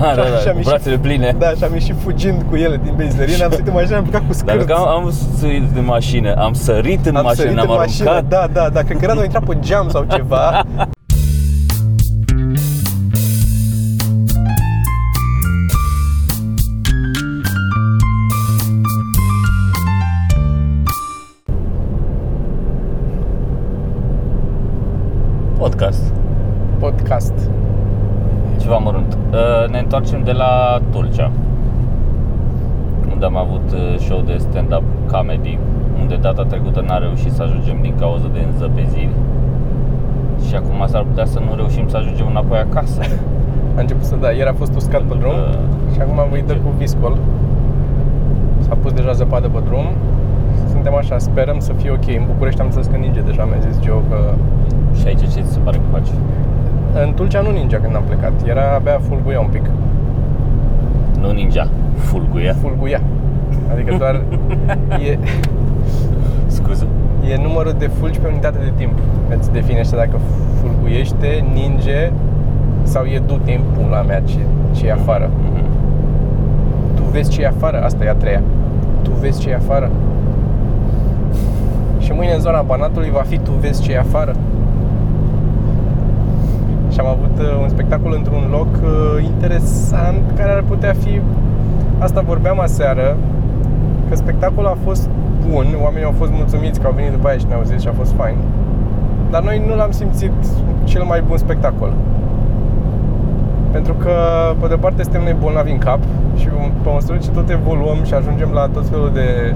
da, da, Și am cu ieșit- brațele pline. Da, și am ieșit fugind cu ele din benzinărie, am sărit în mașină, am plecat cu Dar scârț. că am, am sărit în mașină, am sărit în am mașină, sărit am în mașină, aruncat. da, da, da, cred că Radu a intrat pe geam sau ceva. acasă. A început să da, ieri a fost uscat pe drum că- și acum îi dă cu viscol. S-a pus deja zăpadă pe drum. Suntem așa, sperăm să fie ok. În București am înțeles că ninge deja, mi-a zis Gio că Și aici ce ți se pare că faci? în Tulcea nu ningea când am plecat. Era abia fulguia un pic. Nu ninja, fulguia. Fulguia. Adică doar e, Scuze. e numărul de fulgi pe unitate de timp. Îți definește dacă fulguiește, ninge sau e du timp pula mea ce, ce e afară. Mhm. Tu vezi ce e afară, asta e a treia. Tu vezi ce e afară. Și mâine în zona Banatului va fi tu vezi ce e afară. Și am avut uh, un spectacol într-un loc uh, interesant care ar putea fi Asta vorbeam aseară Că spectacolul a fost bun Oamenii au fost mulțumiți că au venit după aia și ne-au zis și a fost fain Dar noi nu l-am simțit cel mai bun spectacol pentru că, pe de parte, suntem noi bolnavi în cap și pe măsură ce tot evoluăm și ajungem la tot felul de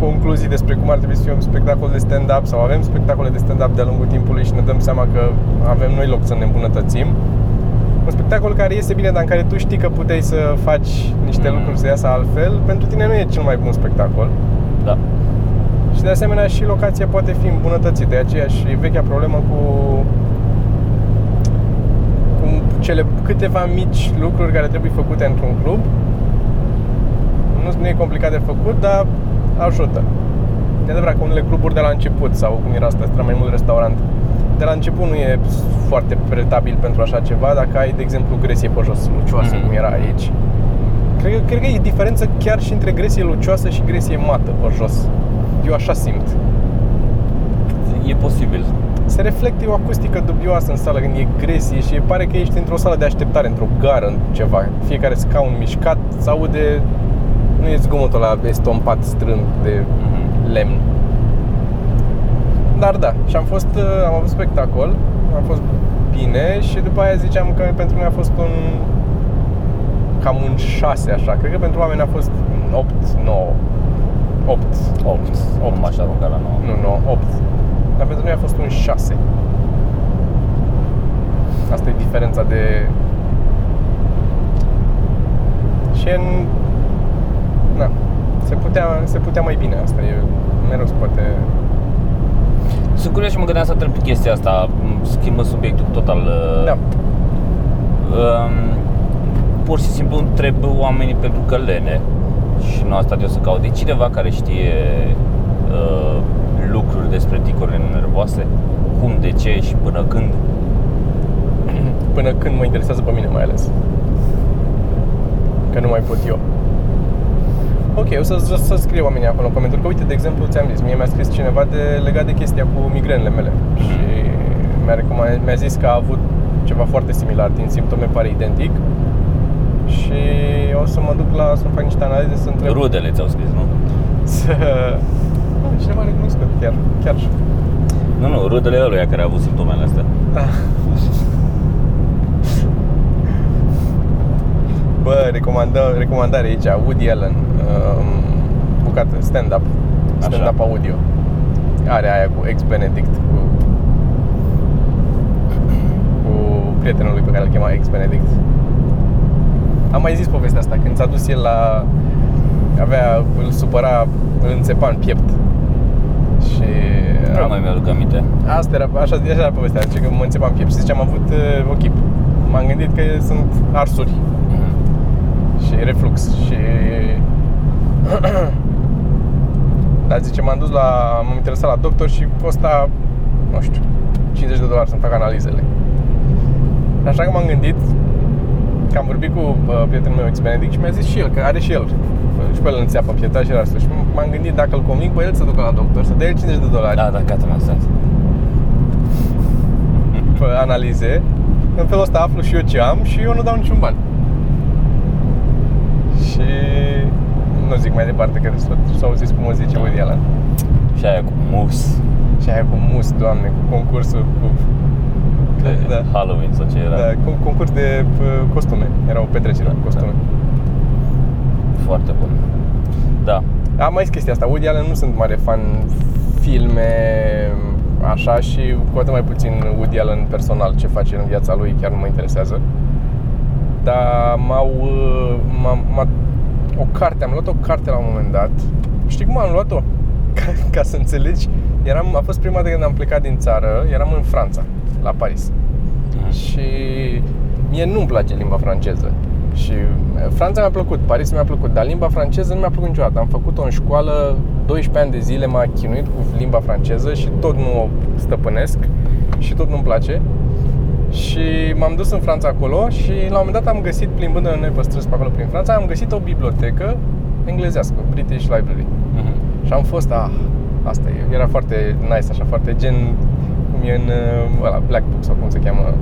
concluzii despre cum ar trebui să fie un spectacol de stand-up sau avem spectacole de stand-up de-a lungul timpului și ne dăm seama că avem noi loc să ne îmbunătățim. Un spectacol care iese bine, dar în care tu știi că puteai să faci niște Mm. lucruri să iasă altfel, pentru tine nu e cel mai bun spectacol. Da. Și de asemenea și locația poate fi îmbunătățită. E aceeași e vechea problemă cu cu cele câteva mici lucruri care trebuie făcute într-un club. Nu, nu e complicat de făcut, dar ajută. De adevărat că unele cluburi de la început sau cum era asta, era mai mult restaurant, de la început nu e foarte pretabil pentru așa ceva, dacă ai, de exemplu, gresie pe jos, lucioasă, Mhm. cum era aici. Cred, că- cred că e diferență chiar și între gresie lucioasă și gresie mată pe jos. Eu așa simt. E posibil. Se reflectă e o acustică dubioasă în sală când e gresie și pare că ești într-o sală de așteptare, într-o gară, în ceva. Fiecare scaun mișcat, se aude, nu e zgomotul ăla estompat strâmb de Mhm. lemn. Dar da, și am fost, uh, am avut spectacol, am fost bine și după aia ziceam că pentru mine a fost un cam un 6 așa. Cred că pentru oameni a fost 8, 9. 8. 8. 8 m-aș arunca la 9. Nu, nu, 8. Dar pentru noi a fost un 6. Asta e diferența de... Și în... Na, se putea, se putea mai bine asta, e mereu se poate... Sunt curios și mă gândeam să întreb chestia asta, m, schimbă subiectul total. uh, Da, Um, pur și simplu întreb oamenii pentru că lene și nu asta de eu să caut. E cineva care știe uh, lucruri despre ticurile nervoase? Cum, de ce și până când? până când mă interesează pe mine mai ales. Că nu mai pot eu. Ok, o să, să, să scriu oamenii acolo în comentarii. Că uite, de exemplu, ți-am zis, mie mi-a scris cineva de, legat de chestia cu migrenele mele Și mi-a, recomand, mi-a zis că a avut ceva foarte similar, din simptome pare identic Și o să mă duc la, să fac niște analize, să întreb Rudele ți-au scris, nu? să... Nu, cineva recunoscut, chiar, chiar Nu, nu, rudele ăluia care a avut simptomele astea. Da. Bă, recomandă, recomandare aici, Woody Allen, um, bucată, stand-up, stand-up audio. Are aia cu ex-Benedict, cu, cu prietenul lui pe care îl chema ex-Benedict. Am mai zis povestea asta, când s-a dus el la... Avea, îl supăra, îl înțepa în piept. Și... Nu mai mi-aduc aminte. Asta era, așa, așa era povestea, zice că mă înțepam piept și zice am avut uh, o chip. M-am gândit că sunt arsuri Mhm. și reflux și... Dar zice, m-am dus la, m-am interesat la doctor și costa, nu știu, 50 de dolari să-mi fac analizele. Așa că m-am gândit, că am vorbit cu uh, prietenul meu, X Benedict, și mi-a zis și el, că are și el. uh, Și pe el înțeapă pietaj și asta. Și m-am gândit dacă îl conving pe el să ducă la doctor, să dea el 50 de dolari Da, da, gata, mi-a stat. pe analize. În felul ăsta aflu și eu ce am și eu nu dau niciun ban. Și nu zic mai departe că s-au zis cum o zice Woody Allen. Și aia cu mus Și aia cu mus, doamne, cu concursul cu de Da. Halloween sau ce era. da, con- concurs de uh, costume. Era o petrecere cu costume. Foarte bun. Da. Am mai zis chestia asta, Woody Allen nu sunt mare fan filme așa și cu atât mai puțin Woody Allen personal ce face în viața lui chiar nu mă interesează. Dar m-au, uh, m-a, m-a, o carte, am luat o carte la un moment dat. Știi cum am luat-o? Ca, ca să înțelegi, eram, a fost prima dată când am plecat din țară, eram în Franța, la Paris. Și mie nu-mi place limba franceză. Și eh, Franța mi-a plăcut, Paris mi-a plăcut, dar limba franceză nu mi-a plăcut niciodată. Am făcut-o în școală, 12 ani de zile m-a chinuit cu limba franceză și tot nu o stăpânesc și tot nu-mi place. Și m-am dus în Franța acolo și la un moment dat am găsit, plimbându-ne noi pe străzi pe acolo prin Franța, am găsit o bibliotecă englezească, British Library. Mhm. Și am fost, ah, asta e, era foarte nice, așa, foarte gen cum e în uh, ăla, Black Book sau cum se cheamă,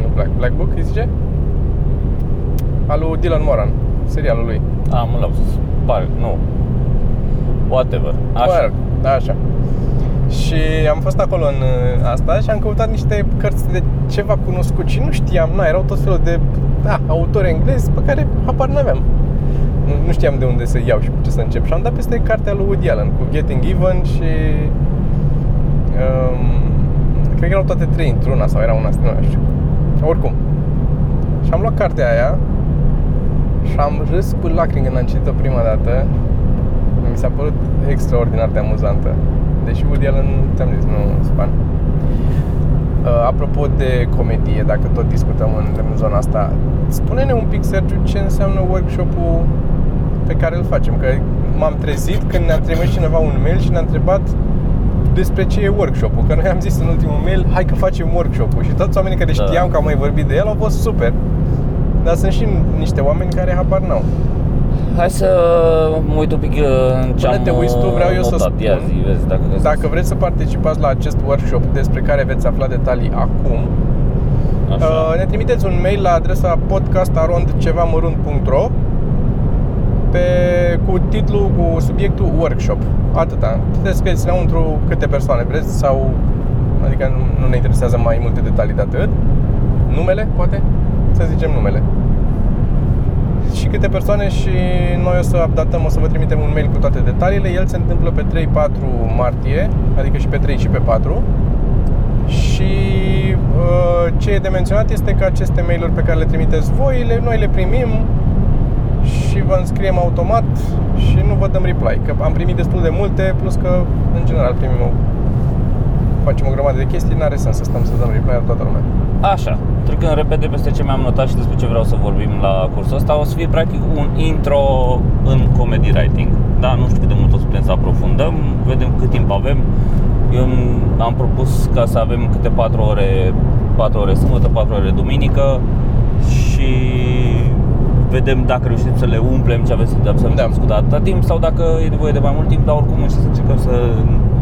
nu Black, Black Book, îi zice? Al lui Dylan Moran, serialul lui. Am un lapsus. Pare, nu. Whatever. Mă Așa. rog, da, așa. Și am fost acolo în uh, asta și am căutat niște cărți de ceva cunoscut și nu știam, na, erau tot felul de da, autori englezi pe care habar n-aveam. Nu, nu știam de unde să iau și cu ce să încep. Și am dat peste cartea lui Woody Allen cu Getting Even și um, cred că erau toate trei într-una sau era una, nu mai știu. Oricum. Și am luat cartea aia și am râs cu lacrimi când am citit-o prima dată. Mi s-a părut extraordinar de amuzantă. Deși Woody Allen, te-am zis, nu sunt fan. Uh, apropo de comedie, dacă tot discutăm în, în zona asta, spune-ne un pic, Sergiu, ce înseamnă workshop-ul pe care îl facem. Că m-am trezit când ne-a trimis cineva un mail și ne-a întrebat despre ce e workshop-ul. Că noi am zis în ultimul mail, hai că facem workshop-ul. Și toți oamenii care Da. știam că am mai vorbit de el au fost super. Dar sunt și niște oameni care habar n-au. Hai să mă uit un pic uh, în ce Până am te uiți tu, vreau eu să notat. Ia spun. zi, vezi dacă găsesc. Dacă vreți să participați la acest workshop despre care veți afla detalii acum, Așa. uh, ne trimiteți un mail la adresa podcastarondcevamărunt.ro pe, cu titlul, cu subiectul workshop. Atâta. Puteți scrieți înăuntru câte persoane vreți sau adică nu, nu ne interesează mai multe detalii de atât. Numele, poate? Să zicem numele. Și câte persoane și noi o să updatăm, o să vă trimitem un mail cu toate detaliile. El se întâmplă pe 3-4 martie, adică și pe 3 și pe 4. Și uh, ce e de menționat este că aceste mail-uri pe care le trimiteți voi, le, noi le primim și vă înscriem automat și nu vă dăm reply. Că am primit destul de multe, plus că în general primim o, facem o grămadă de chestii, n-are sens să stăm să dăm reply la toată lumea. Așa, trecând repede peste ce mi-am notat și despre ce vreau să vorbim la cursul ăsta, o să fie practic un intro în comedy writing. Da, nu știu cât de mult o să putem să aprofundăm, vedem cât timp avem. Eu am- am propus ca să avem câte 4 ore, 4 ore sâmbătă, 4 ore duminică și vedem dacă reușim să le umplem ce aveți să să Da. da. discutat atâta timp sau dacă e nevoie de mai mult timp, dar oricum și să încercăm să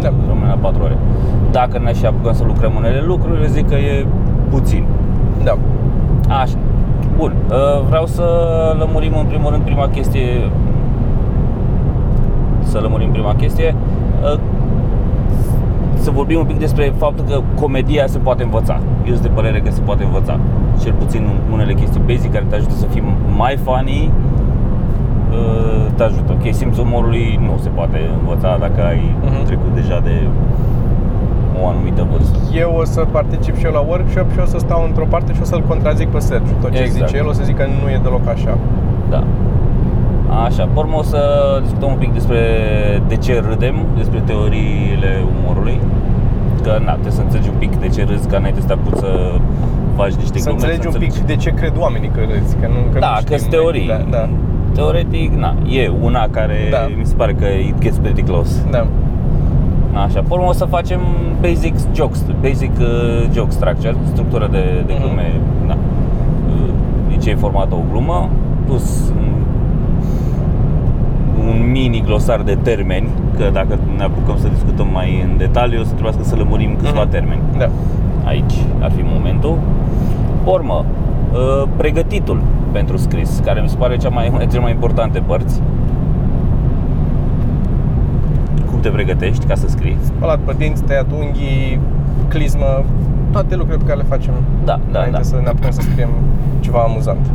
Da. rămânem la 4 ore. Dacă ne și apucăm să lucrăm unele lucruri, eu zic că e puțin. Da. Așa. Bun. Uh, Vreau să lămurim în primul rând prima chestie. Să lămurim prima chestie. Uh, Să vorbim un pic despre faptul că comedia se poate învăța. Eu sunt de părere că se poate învăța. Cel puțin unele chestii basic care te ajută să fii mai funny uh, te ajută. Ok, simțul umorului nu se poate învăța dacă ai Mhm. trecut deja de o anumită vârstă. Eu o să particip și eu la workshop și o să stau într-o parte și o să-l contrazic pe Sergiu. Tot ce Exact. zice el o să zic că nu e deloc așa. Da. Așa, pe urmă o să discutăm un pic despre de ce râdem, despre teoriile umorului. Că, na, trebuie să înțelegi un pic de ce râzi, ca înainte să te apuci să faci niște Să glume, înțelegi un pic de ce cred oamenii că râzi, că nu că Da, nu că știm sunt noi. teorii. Da, da. Teoretic, na, e una care Da. mi se pare că it gets pretty close. da. Așa, pe urmă o să facem basic jokes, basic uh, joke structure, structură de, de Mhm. glume, da. Uh, din ce e format o glumă, plus un, un mini glosar de termeni, că dacă ne apucăm să discutăm mai în detaliu, o să trebuiască să lămurim câțiva Mhm. termeni. Da. Aici ar fi momentul. Urmă, uh, pregătitul pentru scris, care mi se pare cea mai, una dintre cele mai importante părți. Cum te pregătești ca să scrii? Spălat pe dinți, tăiat unghii, clismă, toate lucrurile pe care le facem Da, da, înainte da. să ne apucăm să scriem ceva amuzant.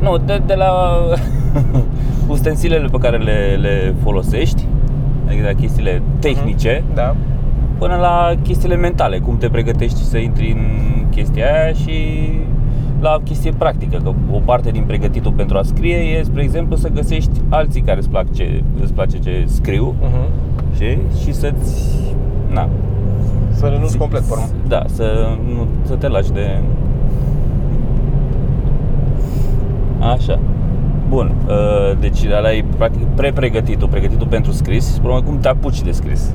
Nu, de, de la ustensilele pe care le, le folosești, adică de la chestiile tehnice, Da. până la chestiile mentale, cum te pregătești să intri în chestia aia și la chestie practică, că o parte din pregătitul pentru a scrie e, spre exemplu, să găsești alții care îți, plac ce, îți place ce scriu Uh-huh. Și, și să-ți... Na, Să renunți complet, pe urmă. Da, să, nu, să te lași de... Așa. Bun, uh, deci ăla e practic pre-pregătitul, pregătitul pentru scris. Problema cum te apuci de scris.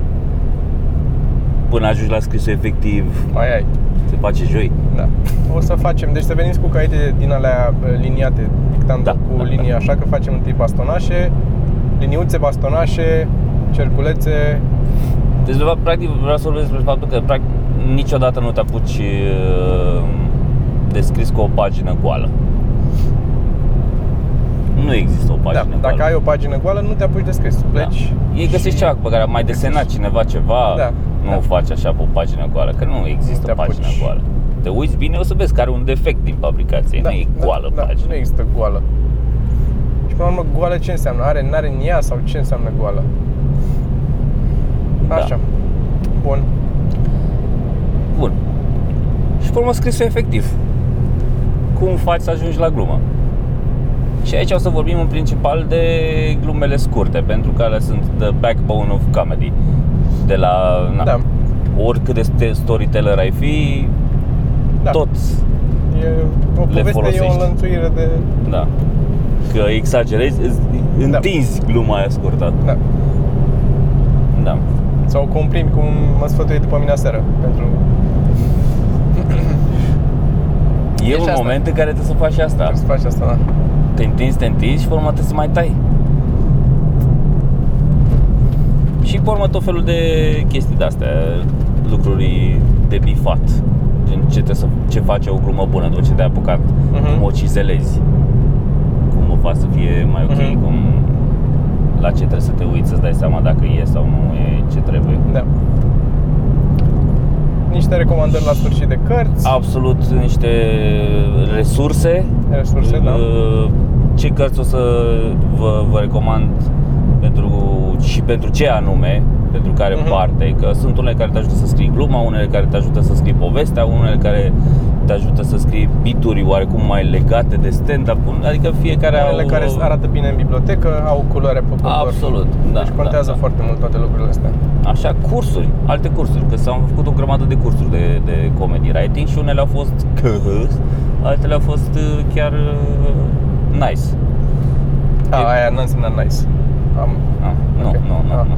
Până ajungi la scrisul efectiv, Mai ai. se face joi. Da. O să facem, deci să veniți cu caite din alea uh, liniate, dictando Da, cu da, linii da. așa, că facem întâi bastonașe, liniuțe, bastonașe, cerculețe. Deci, de fapt, practic, vreau să vorbesc despre faptul că practic, niciodată nu te apuci uh, de scris cu o pagină goală. Nu există o Da, pagină goală. dacă ai o pagină goală, nu te apuci de scris. Pleci. Da. Ei găsești ceva pe care a mai desenat cineva ceva, Da, nu da. o faci așa pe o pagină goală, că nu există Nu te pagină apuci. goală. Te uiți bine, o să vezi că are un defect din fabricație, nu e goală da, pagina. Nu există goală. Și până la urmă, goală ce înseamnă? Are, n-are în ea sau ce înseamnă goală? Da. Așa. Bun. Bun. Și pe urmă scrisul efectiv. Cum faci să ajungi la glumă? Și aici o să vorbim în principal de glumele scurte, pentru că alea sunt the backbone of comedy. De la na, Da. oricât de st- storyteller ai fi, Da. tot E, o poveste e folosești. o înlănțuire de... Da. Că exagerezi, îți întinzi gluma aia scurtă. Da. Da. Sau comprimi cum mă sfătui după mine aseară. Pentru... E Deci un asta. moment în care trebuie să faci asta. Trebuie să faci asta, da. Te întinzi, te întinzi și pe urmă trebuie să mai tai. Și pe urmă tot felul de chestii de astea, lucruri de bifat. Gen ce, trebuie să, ce face o glumă bună după ce te-ai apucat, Mhm. cum o cizelezi, cum o faci să fie mai ok, Mhm. cum la ce trebuie să te uiți să-ți dai seama dacă e sau nu e ce trebuie. Da. Niște recomandări la sfârșit de cărți. Absolut niște resurse Resurse, da. Uh, Ce cărți o să vă, vă recomand pentru, și pentru ce anume, pentru care Mhm. parte, că sunt unele care te ajută să scrii gluma, unele care te ajută să scrii povestea, unele care te ajută să scrii bituri oarecum mai legate de stand-up, adică fiecare Unele au... care arată bine în bibliotecă, au culoare pe cupăr. Absolut, da, Deci contează da, da. foarte mult toate lucrurile astea. Așa, cursuri, alte cursuri, că s-au făcut o grămadă de cursuri de, de comedy writing și unele au fost altele au fost uh, chiar uh, nice. A, E- aia nu înseamnă nice. Am, Ah, nu, Ok. nu, nu, Ah. nu.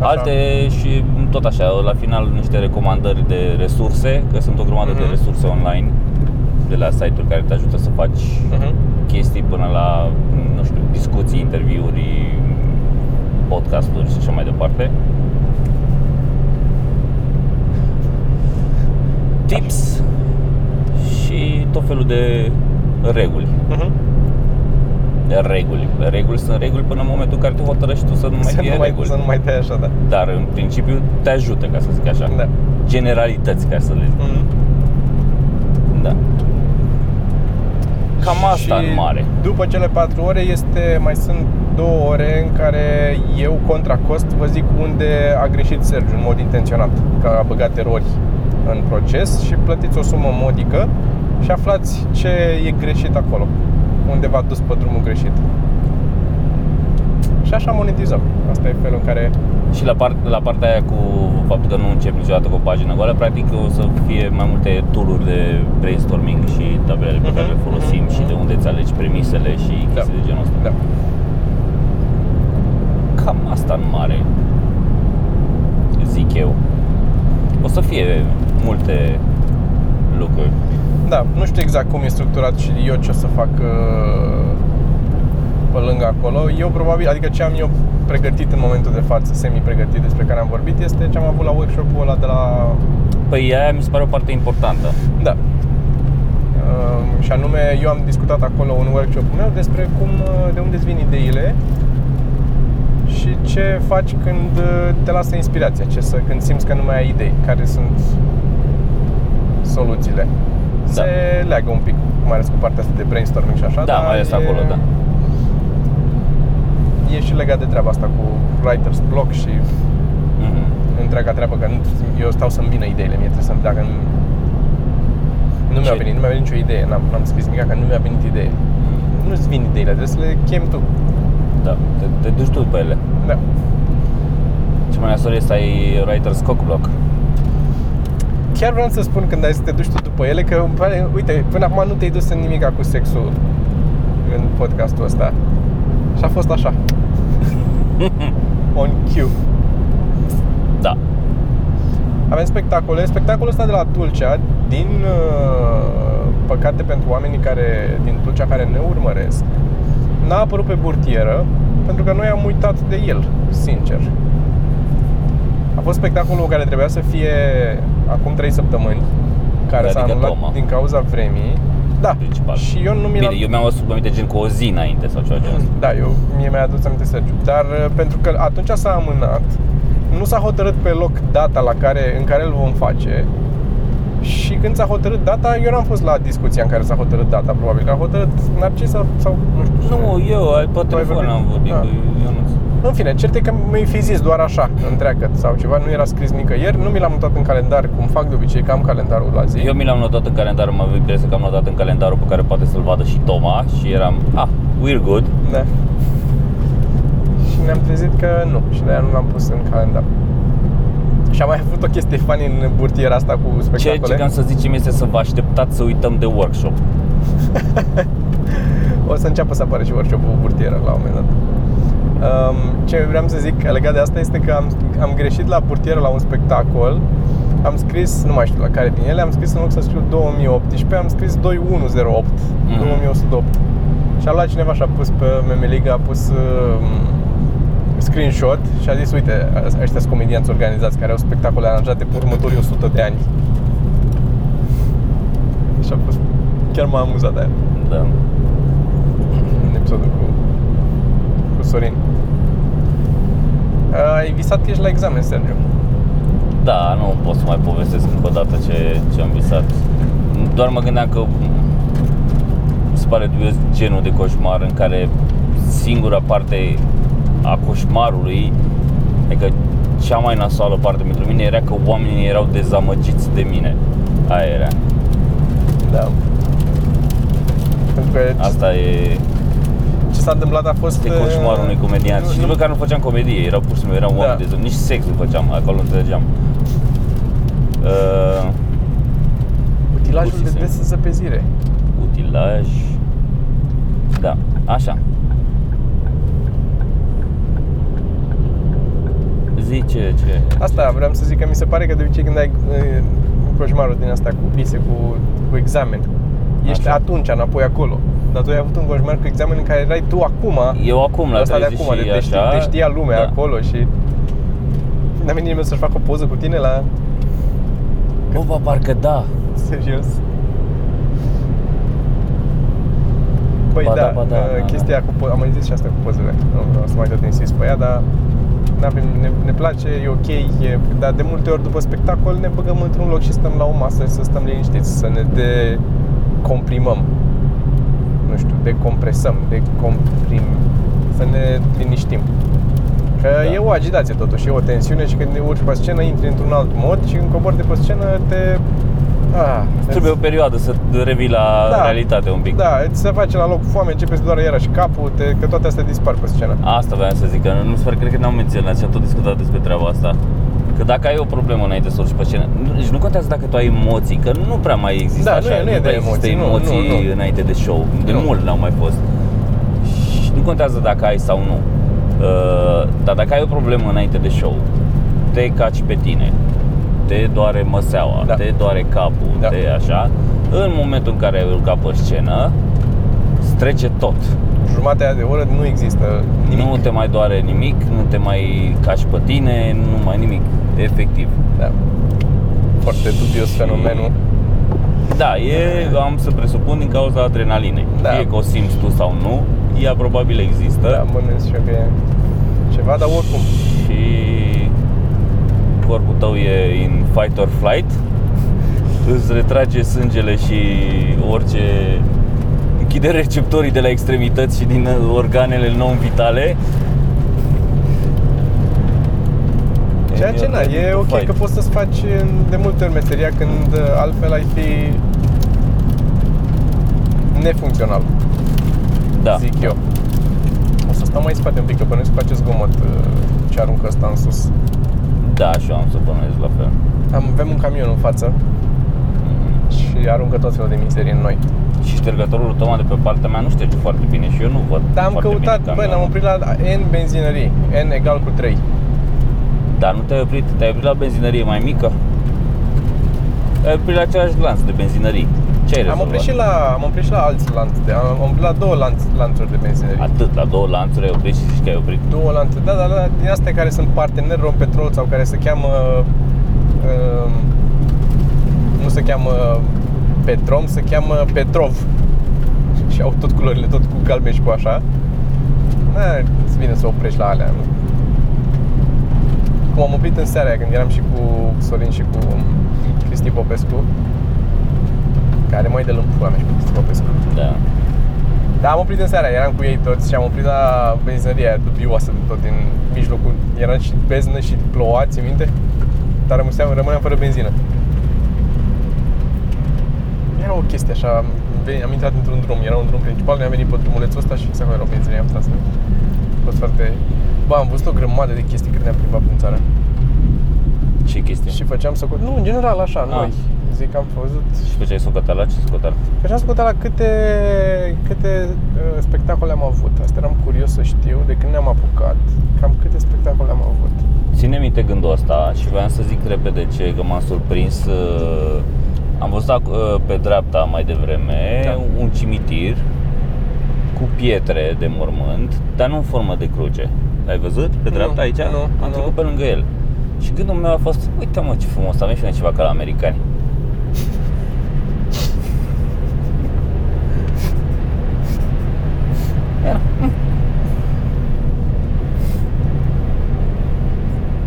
Așa. Alte și tot așa, la final niște recomandări de resurse, că sunt o grămadă de Mhm. resurse online de la site-uri care te ajută să faci Mhm. chestii până la, nu știu, discuții, interviuri, podcasturi și așa mai departe. Tips și tot felul de reguli. Mhm. De reguli. Reguli sunt reguli până în momentul în care te hotărăști tu să nu mai Să fie nu mai, reguli. să nu mai dai așa, da. Dar în principiu te ajută, ca să zic așa. Da. Generalități, ca să le zic. Mhm. Da. Cam asta Și în mare. După cele 4 ore este, mai sunt două ore în care eu contra cost vă zic unde a greșit Sergiu în mod intenționat, că a băgat erori în proces și plătiți o sumă modică și aflați ce e greșit acolo, unde v-a dus pe drumul greșit. Și așa monetizăm. Asta e felul în care Și la, part, la partea aia cu faptul că nu încep niciodată cu o pagină goală, practic o să fie mai multe tooluri de brainstorming și tabelele pe care le Mhm, folosim mhm, și de unde îți alegi premisele și chestii de genul ăsta. da. Cam asta în mare, zic eu. O să fie multe lucruri. Da, nu știu exact cum e structurat și eu ce o să fac uh, pe lângă acolo. Eu probabil, adică ce am eu pregătit în momentul de față, semi-pregătit despre care am vorbit, este ce am avut la workshop-ul ăla de la... Păi aia mi se pare o parte importantă. Da. Uh, și anume, eu am discutat acolo un workshop meu despre cum, uh, de unde îți vin ideile și ce faci când uh, te lasă inspirația, ce să, când simți că nu mai ai idei, care sunt soluțiile. Da. Se leagă un pic, mai ales cu partea asta de brainstorming și așa, Da, dar mai ales e- acolo, da. E și legat de treaba asta cu writer's block și Mhm. întreaga treabă, că nu, eu stau să-mi vină ideile, mie trebuie să-mi dacă nu, nu mi-a Ce? venit, nu mi-a venit nicio idee, n-am, n-am scris nimic, că nu mi-a venit idee. Nu-ți vin ideile, trebuie să le chem tu. Da, te, te duci tu pe ele. Da. Ce mai nasol este ai Writer's Cockblock. Chiar vreau să spun când ai să te duci tu după ele, că îmi pare, uite, până acum nu te-ai dus în nimica cu sexul în podcastul ăsta. Și a fost așa. On cue. Da. Avem spectacole. Spectacolul ăsta de la Tulcea, din uh, păcate pentru oamenii care, din Tulcea care ne urmăresc, n-a apărut pe burtieră pentru că noi am uitat de el, sincer. A fost spectacolul care trebuia să fie acum 3 săptămâni, care s-a Adică anulat Toma. din cauza vremii. Da, Principal. și eu nu mi Bine, l-am... eu mi-am adus aminte gen cu o zi înainte sau ceva genul ăsta. Da, eu, mie mi-a adus aminte Sergiu. Dar uh, pentru că atunci s-a amânat, nu s-a hotărât pe loc data la care, în care îl vom face și când s-a hotărât data, eu n-am fost la discuția în care s-a hotărât data, probabil. că A hotărât Narcisa sau nu știu cine. Nu, eu pe Tu ai telefon vorbit? am vorbit Da. cu Ionuț. În fine, cert e că mi-ai fi zis doar așa, întreagă sau ceva, nu era scris nicăieri, nu mi l-am notat în calendar, cum fac de obicei, că am calendarul la zi. Eu mi l-am notat în calendar, mă avea impresia că am notat în calendarul pe care poate să-l vadă și Toma și eram, ah, we're good. Da. Și ne-am trezit că nu, și de-aia nu l-am pus în calendar. Și am mai avut o chestie funny în burtiera asta cu Ce spectacole. încercam să zicem este să vă așteptați să uităm de workshop. O să înceapă să apară și workshop-ul burtieră la un moment dat. Um, ce vreau să zic legat de asta este că am, am greșit la burtieră la un spectacol am scris, nu mai știu la care din ele, am scris în loc să scriu 2018, am scris 2108, Mhm. 2108. Și a luat cineva și a pus pe Memeliga, a pus uh, screenshot și a zis, uite, ăștia sunt comedianți organizați care au spectacole aranjate pe următorii 100 de ani. Și a fost, chiar m-a amuzat aia Da. în episodul cu, cu Sorin. Ai visat că ești la examen, Sergiu. Da, nu pot să mai povestesc încă o dată ce, ce am visat. Doar mă gândeam că mi se pare dubios genul de coșmar în care singura parte a coșmarului, adică cea mai nasoală parte pentru mine era că oamenii erau dezamăgiți de mine. Aia era. Da. Pentru că ce, Asta e ce s-a întâmplat a fost... este coșmarul unui comedian. nu- Și nici nu- măcar nu făceam comedie, erau pur și simplu, eram Da. oameni de nici sex nu făceam, acolo înțelegeam. Uh, Utilajul pur și de simplu. desăpezire. utilaj. Da, așa. Zice ce... Asta vreau să zic că mi se pare că de obicei când ai uh, coșmarul din asta cu pise, cu, cu examen, ești Așa. atunci înapoi acolo. Dar tu ai avut un coșmar cu examen în care erai tu acum, Eu acum la ăsta de 30 acum, de și te, știa, așa, te știa lumea da. acolo și n-a venit nimeni să-și facă o poză cu tine la... Bă, bă, parcă da. Serios? Păi Ba da, da, ba da, uh, da, chestia cu po- am mai zis și asta cu pozele. Nu vreau să mai tot insist pe ea, dar n-avem, ne, ne place, e ok, e, dar de multe ori după spectacol ne băgăm într-un loc și stăm la o masă să stăm liniștiți, să ne decomprimăm. Nu știu, decompresăm, decomprim, să ne liniștim. Că Da. e o agitație totuși, e o tensiune și când urci pe scenă intri într-un alt mod și când cobori de pe scenă te... Ah, Trebuie o perioadă să revii la Da. realitate un pic. Da, îți se face la loc foame, începe să doară iarăși capul, te, că toate astea dispar pe scenă. Asta vreau să zic, că nu sper, cred că n-am menționat și am tot discutat despre treaba asta. Că dacă ai o problemă înainte să urci pe scenă, nu- deci nu contează dacă tu ai emoții, că nu prea mai există Da, așa, nu e- nu e de prea există emoții, nu, emoții nu, nu. înainte de show, de Nu. mult n-au mai fost. Și nu contează dacă ai sau nu. Uh, dar dacă ai o problemă înainte de show, te caci pe tine, te doare măseaua, Da. te doare capul, Da. te așa, În momentul în care ai urcat pe scenă, îți trece tot. Jumătatea de oră nu există nimic. Nu te mai doare nimic, nu te mai cași pe tine, nu mai nimic. Efectiv. Da. Foarte dubios Și- fenomenul. Da, e, am să presupun din cauza adrenalinei. Da. Fie că o simți tu sau nu, ea probabil există. Da, bănuiesc și eu că e ceva, dar oricum. Și corpul tău e in fight or flight Îți retrage sângele și orice Închide receptorii de la extremități și din organele non-vitale Ceea ce na, e ok Fight. că poți să-ți faci de multe ori meseria când uh, altfel ai fi nefuncțional, Da, zic eu. O să stau mai în spate un pic, că bănuiesc că face zgomot uh, ce aruncă ăsta în sus. da, și eu am să bănuiesc la fel Am, avem un camion în față și aruncă tot felul de mizerii în noi. Și ștergătorul tău de pe partea mea nu șterge foarte bine și eu nu văd Dar am foarte căutat, bine băi, camionul. am oprit la N benzinării, N egal cu 3. Dar nu te-ai oprit, te-ai oprit la benzinărie mai mică? Te-ai oprit la același lanț de benzinării Ce ai Am rezolvat? oprit și la, am oprit și la alți lanțuri, de, am, am oprit la două lanț, lanțuri de benzinării. Atât, la două lanțuri ai oprit și zici că ai oprit. Două lanțuri, da, dar la- din astea care sunt parteneri Rompetrol sau care se cheamă uh, nu se cheamă Petrom, se cheamă Petrov. Și au tot culorile, tot cu galben și cu așa. Da, îți vine să oprești la alea cum am oprit în seara aia, când eram și cu Sorin și cu Cristi Popescu care mai de lâmpul mea și cu Cristi Popescu Da da, am oprit în seara, eram cu ei toți și am oprit la benzinăria aia dubioasă de tot din mijlocul, eram și beznă și ploua, ți minte? Dar rămâneam, rămâneam fără benzină. Era o chestie așa, am venit- am intrat într-un drum, era un drum principal, mi-am venit pe drumulețul ăsta și fix acolo era o benzinărie, am tras. A fost foarte... Bă, am văzut o grămadă de chestii când ne-am plimbat prin țară. Ce chestie? Și făceam să... Nu, în general, așa, Ah. noi. Zic, am văzut Și făceai socoteala? Ce socoteală? Făceam socoteala câte, câte uh, spectacole am avut. Asta eram curios să știu de când ne-am apucat. Cam câte spectacole am avut. Ține minte gândul ăsta și voiam să zic repede ce că m-am surprins uh, Am văzut ac- uh, pe dreapta mai devreme Da. un cimitir cu pietre de mormânt, dar nu în formă de cruce L-ai văzut pe Nu, dreapta aici? nu, Am nu. trecut pe lângă el Și gândul meu a fost, uite mă ce frumos, avem și noi ceva ca la americani Era.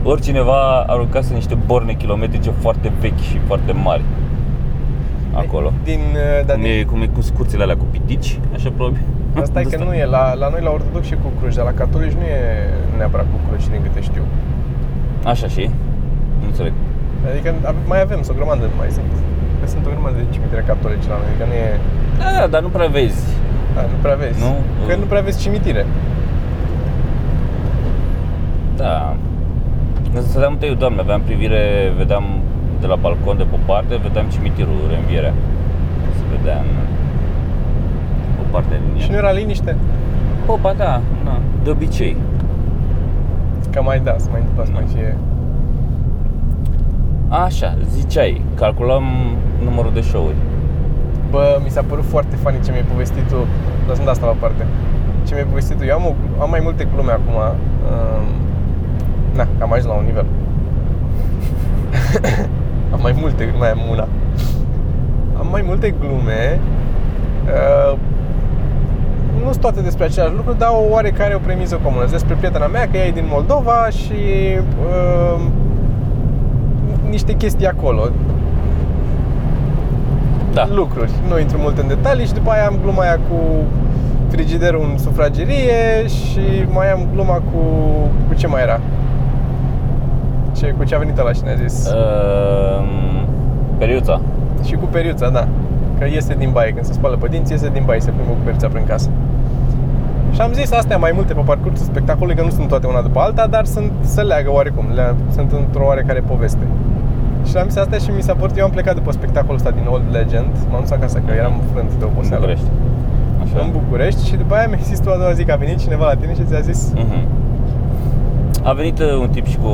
Oricineva aruncase niște borne kilometrice foarte vechi și foarte mari acolo. Din, uh, dar Cum din, e, cum e cu scuțile alea cu pitici, așa probabil. Asta e că nu e. La, la noi, la ortodox și cu cruci, dar la catolici nu e neapărat cu cruci, din câte știu. Așa și? Nu înțeleg. Adică ave- mai avem, sunt o grămadă, mai sunt. Că sunt o grămadă de cimitire catolice la noi, adică nu e... Da, dar nu prea vezi. Da, nu prea vezi. Nu? Că nu prea vezi cimitire. Da. Când stăteam întâi, doamne, aveam privire, vedeam de la balcon de pe o parte, vedeam cimitirul, Renvierea. Se vedea în o parte din Și nu ea. era liniște. Opa, da, da, de obicei. Că mai da, să mai întâmplă să mai fie... Așa, ziceai, calculăm numărul de show-uri. Bă, mi s-a părut foarte funny ce mi-ai povestit tu Lăsând asta la o parte Ce mi-ai povestit tu Eu am, o, am mai multe glume acum um, Na, am ajuns la un nivel Am mai multe, mai am una Am mai multe glume uh, nu sunt toate despre același lucru, dar o oarecare o premiză comună. Sunt despre prietena mea, că ea e din Moldova și uh, niște chestii acolo Da. lucruri. Nu intru mult în detalii și după aia am gluma aia cu frigiderul în sufragerie și mai am gluma cu... cu ce mai era? Ce, cu ce a venit ăla și ne-a zis? Uh, periuța. Și cu periuța, da. Că iese din baie, când se spală pe dinți, iese din baie, se plimbă cu periuța prin casă. Și am zis astea mai multe pe parcursul spectacolului, că nu sunt toate una după alta, dar sunt, se leagă oarecum, le, sunt într-o oarecare poveste. Și am zis astea și mi s-a părut, eu am plecat după spectacolul ăsta din Old Legend, m-am dus acasă, că eram frânt de În oboseală. București. Așa. În București și după aia mi-a zis tu a doua zi că a venit cineva la tine și ți-a zis Mhm. A venit uh, un tip și cu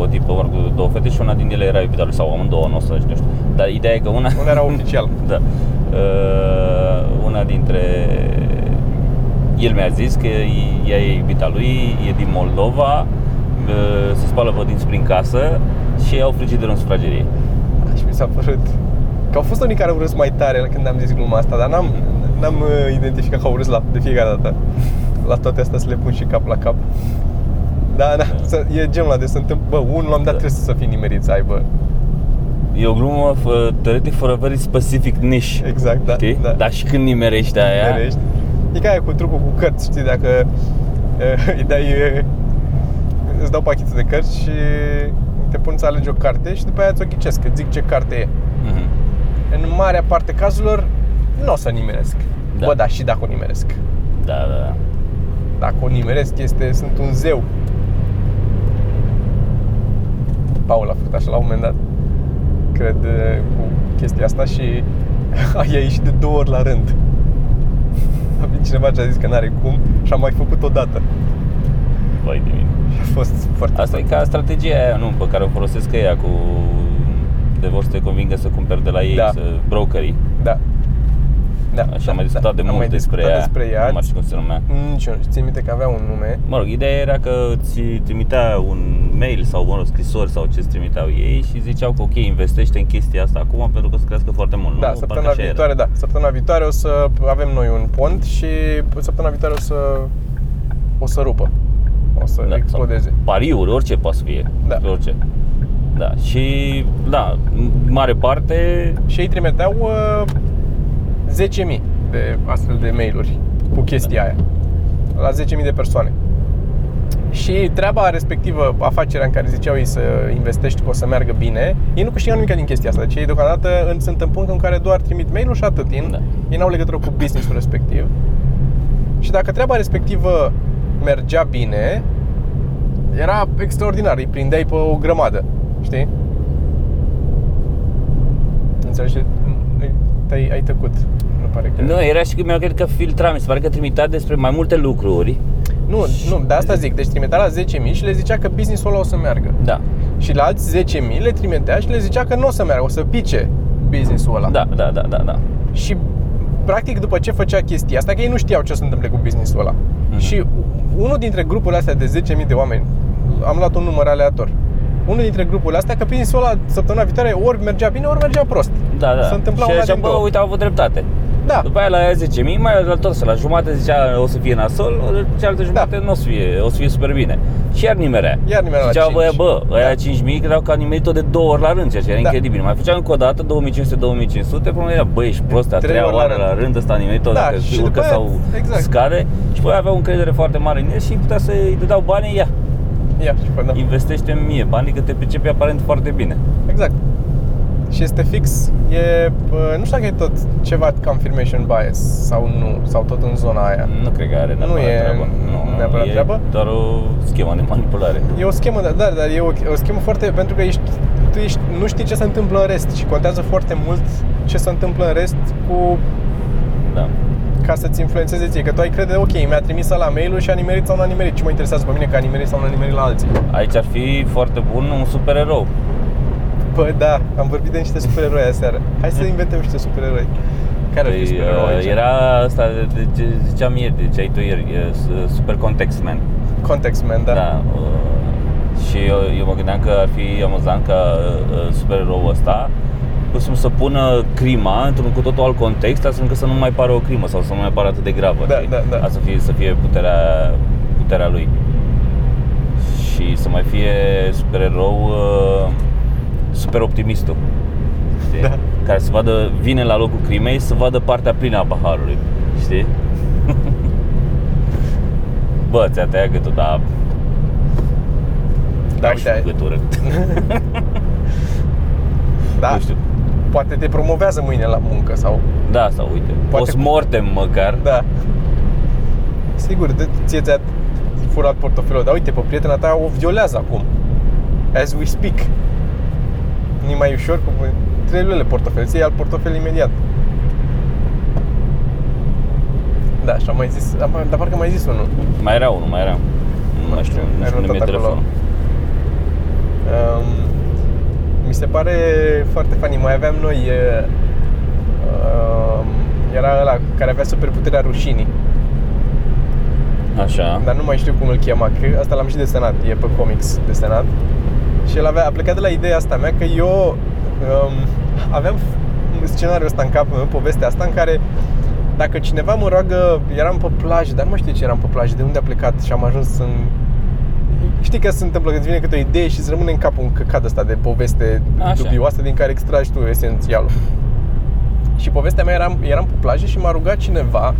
o tipă, mă rog, cu două fete și una din ele era iubita lui sau amândouă, nu o să nu știu. Dar ideea e că una... Unde era oficial. da. Uh, una dintre... El mi-a zis că ea e iubita lui, e din Moldova, uh, se spală pe dinți prin casă și au frigider în sufragerie. Și mi s-a părut că au fost unii care au râs mai tare când am zis gluma asta, dar n-am, n-am uh, identificat că au râs la, de fiecare dată. La toate astea să le pun și cap la cap. Da, da, să- e genul ăla de se întâmplă, bă, unul la un dat Da. trebuie să fii nimerit să aibă. E o glumă f- teoretic for a very specific niche. Exact, da, Știi? da. Dar și când nimerești aia, Nimerești. E ca aia cu trucul cu cărți, știi, dacă uh, îi dai, uh, îți dau pachetul de cărți și te pun să alegi o carte și după aia ți-o ghicesc, îți zic ce carte e. Mhm. În marea parte cazurilor, nu o să nimeresc. Da. Bă, da, și dacă o nimeresc. Da, da, da. Dacă o nimeresc, este, sunt un zeu. Paul a făcut așa la un moment dat, cred, cu chestia asta și a ieșit de două ori la rând. A venit cineva și a zis că n-are cum și am mai făcut o dată. Vai de mine. Și a fost foarte Asta e ca strategia aia, nu, pe care o folosesc ea cu de vor să te convingă să cumperi de la ei, Da. să brokerii. Da. Da, Așa da, am mai discutat de am mult mai despre discutat ea. despre ea. Nu mai știu cum se numea. Nici eu nu știu, țin minte că avea un nume. Mă rog, ideea era că ți trimitea un mail sau, mă rog, scrisori sau ce îți trimiteau ei și ziceau că ok, investește în chestia asta acum pentru că o să crească foarte mult. Da, nu? săptămâna Parcă așa viitoare, era. da. Săptămâna viitoare o să avem noi un pont și săptămâna viitoare o să o să rupă. O să Da, explodeze. Sau pariuri, orice poate să fie. Da. Orice. Da, și da, în mare parte Și ei trimiteau uh, 10.000 de astfel de mail-uri cu chestia aia. La 10.000 de persoane. Și treaba respectivă, afacerea în care ziceau ei să investești că o să meargă bine, ei nu câștigau nimic din chestia asta. Deci ei deocamdată în- sunt în punctul în care doar trimit mail-ul și atât. Ei, Da. ei n-au legătură cu business-ul respectiv. Și dacă treaba respectivă mergea bine, era extraordinar, îi prindeai pe o grămadă, știi? Înțelegi? Ai, ai tăcut. Nu pare că... Nu, era și că mi-au cred că filtra, mi se pare că trimitea despre mai multe lucruri. nu, nu, de asta zic. Deci trimitea la 10.000 și le zicea că business-ul ăla o să meargă. Da. Și la alți 10.000 le trimitea și le zicea că nu o să meargă, o să pice business-ul ăla. Da, da, da, da, da. Și practic după ce făcea chestia asta, că ei nu știau ce o să întâmple cu business-ul ăla. Mhm. Și unul dintre grupurile astea de 10.000 de oameni, am luat un număr aleator. Unul dintre grupurile astea, că business-ul ăla săptămâna viitoare ori mergea bine, ori mergea prost. Da, da. Se întâmpla și una zicea, din bă, două. uite, au avut dreptate. Da. După aia la aia 10.000, mai la tot, la jumate zicea o să fie nasol, cealaltă jumătate Da. nu o să fie, o să fie super bine. Și iar nimerea. Iar nimerea la Zicea, bă, 5. bă, ăia Da. 5.000 credeau că a nimerit-o de două ori la rând, ceea ce era Da. incredibil. Mai făceam încă o dată 2500-2500, problema era, băi, ești prost, a Trei treia ori la oară rând. la rând, ăsta a nimerit-o, Da, dacă și urcă după aia- sau exact. scade. Și păi avea o încredere foarte mare în el și putea să-i dădeau banii, ia, Ia, și până. investește în mie banii că te pricepi aparent foarte bine. Exact. Și este fix, e, bă, nu știu dacă e tot ceva confirmation bias sau nu, sau tot în zona aia. Nu cred că are Nu neapărat e treabă. Nu, neapărat e treabă? doar o schemă de manipulare. E o schemă, da, dar e o, o schemă foarte, pentru că ești, tu ești, nu știi ce se întâmplă în rest și contează foarte mult ce se întâmplă în rest cu Da. Ca să-ți influențeze ție, că tu ai crede, ok, mi-a trimis la mail și a nimerit sau nu a nimerit, ce mă interesează pe mine că a nimerit sau nu a nimerit la alții. Aici ar fi foarte bun un supererou. Bă, da, am vorbit de niște supereroi aseară. Hai să inventăm niște supereroi. Care ar fi Păi, supereroi uh, aici? era asta de, de, ce ziceam ieri, de ce ai tu ieri, e s- Super Context Man. Context Man, da. da uh, și eu, eu mă gândeam că ar fi amuzant ca uh, supereroul ăsta pur și simplu să pună crima într-un cu totul alt context, astfel încât să nu mai pară o crimă sau să nu mai pară atât de gravă. Da, știi? da, da. Asta să fie, să fie puterea, puterea lui. Și să mai fie supererou uh, super optimistul. Știi? Da. Care să vadă, vine la locul crimei să vadă partea plină a paharului. Știi? Bă, ți-a tăiat gâtul, dar Da, ai uite, și ai- gâtură. da. Nu știu. Poate te promovează mâine la muncă sau... Da, sau uite, Poate- post-mortem măcar. Da. Sigur, de, ție ți-a furat portofelul, dar uite, pe prietena ta o violează acum. As we speak. nu mai ușor cu trei lule portofel, ți al portofel imediat. Da, și am mai zis, am, dar parcă am mai zis unul. Mai era unul, mai era. Nu mai știu, nu ai știu unde mi-e notat acolo. telefonul. Um, mi se pare foarte funny. Mai aveam noi uh, um, era ăla care avea superputerea rușinii, Așa. dar nu mai știu cum îl chema, că asta l-am și desenat, e pe comics desenat. Și el avea, a plecat de la ideea asta mea că eu um, aveam f- scenariul ăsta în capul meu, povestea asta în care dacă cineva mă roagă, eram pe plajă, dar nu mai știu ce eram pe plajă, de unde a plecat și am ajuns în... Știi că se întâmplă când îți vine câte o idee și îți rămâne în cap un căcat ăsta de poveste Așa. dubioasă din care extragi tu esențialul. Și povestea mea eram, eram pe plajă și m-a rugat cineva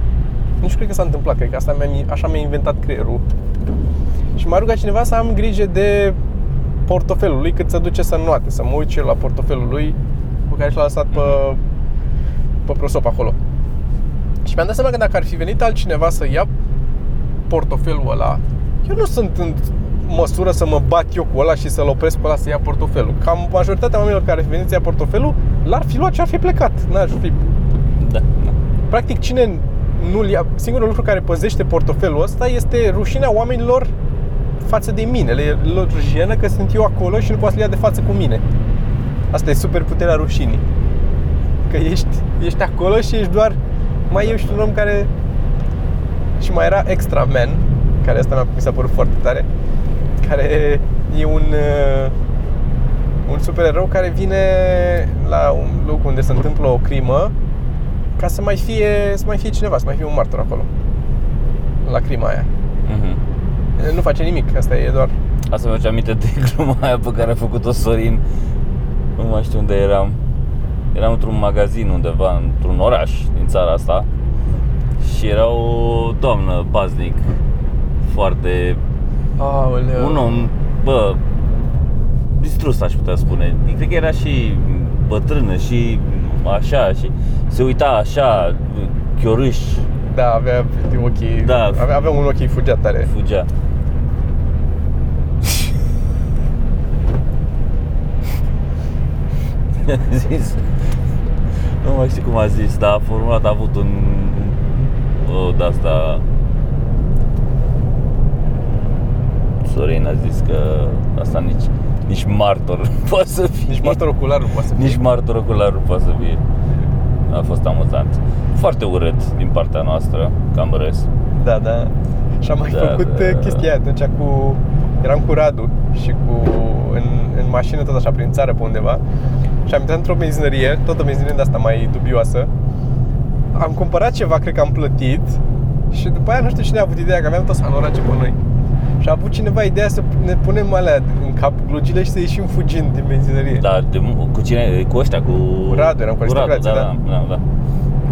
Nu știu, cred că s-a întâmplat, cred că asta mi-a, așa mi-a inventat creierul Și m-a rugat cineva să am grijă de portofelul lui cât se duce să înnoate Să mă uit și eu la portofelul lui Pe care și l-a lăsat pe, pe prosop acolo Și mi-am dat seama că dacă ar fi venit altcineva să ia portofelul ăla Eu nu sunt în măsură să mă bat eu cu ăla și să-l opresc pe ăla să ia portofelul Cam majoritatea oamenilor care ar fi venit să ia portofelul L-ar fi luat și ar fi plecat N-ar fi Da, da. Practic cine nu ia, singurul lucru care păzește portofelul ăsta este rușinea oamenilor față de mine. Le e lor jenă că sunt eu acolo și nu poate să le ia de față cu mine. Asta e super puterea rușinii. Că ești, ești acolo și ești doar mai eu și un om care și mai era Extra Man, care asta mi-a- mi s-a părut foarte tare, care e un uh, un supererou care vine la un loc unde se întâmplă o crimă ca să mai fie, să mai fie cineva, să mai fie un martor acolo la crima aia. Mhm. Nu face nimic, asta e doar Asta mi-aduce aminte de gluma aia pe care a făcut-o Sorin Nu mai știu unde eram Eram într-un magazin undeva, într-un oraș din țara asta Și era o doamnă paznic Foarte... Aoleu. Un om, bă, distrus aș putea spune Cred că era și bătrână și așa și se uita așa, chiorâș, Da, avea ochii, Da. avea, avea un ochi fugea tare. fugea a zis Nu mai știu cum a zis, dar a formulat, a avut un o de asta Sorin a zis că asta nici, nici martor nu poate să fie Nici martor ocular nu poate să fie. nici martor ocular nu poate să fie A fost amuzant Foarte urât din partea noastră Că am râs Da, da. Și am mai Da, făcut da, uh, da. chestia aia atunci cu... Eram cu Radu și cu... În, în mașină tot așa prin țară pe undeva și am intrat într-o benzinărie, tot o benzinărie de asta mai dubioasă. Am cumpărat ceva, cred că am plătit și după aia nu știu cine a avut ideea că aveam toți anorace pe noi. Și a avut cineva ideea să ne punem alea în cap glugile și să ieșim fugind din benzinărie. Da, de, cu cine? Cu ăștia, cu... Cu Radu, eram cu Radu, da, aristocrații, da, da, da,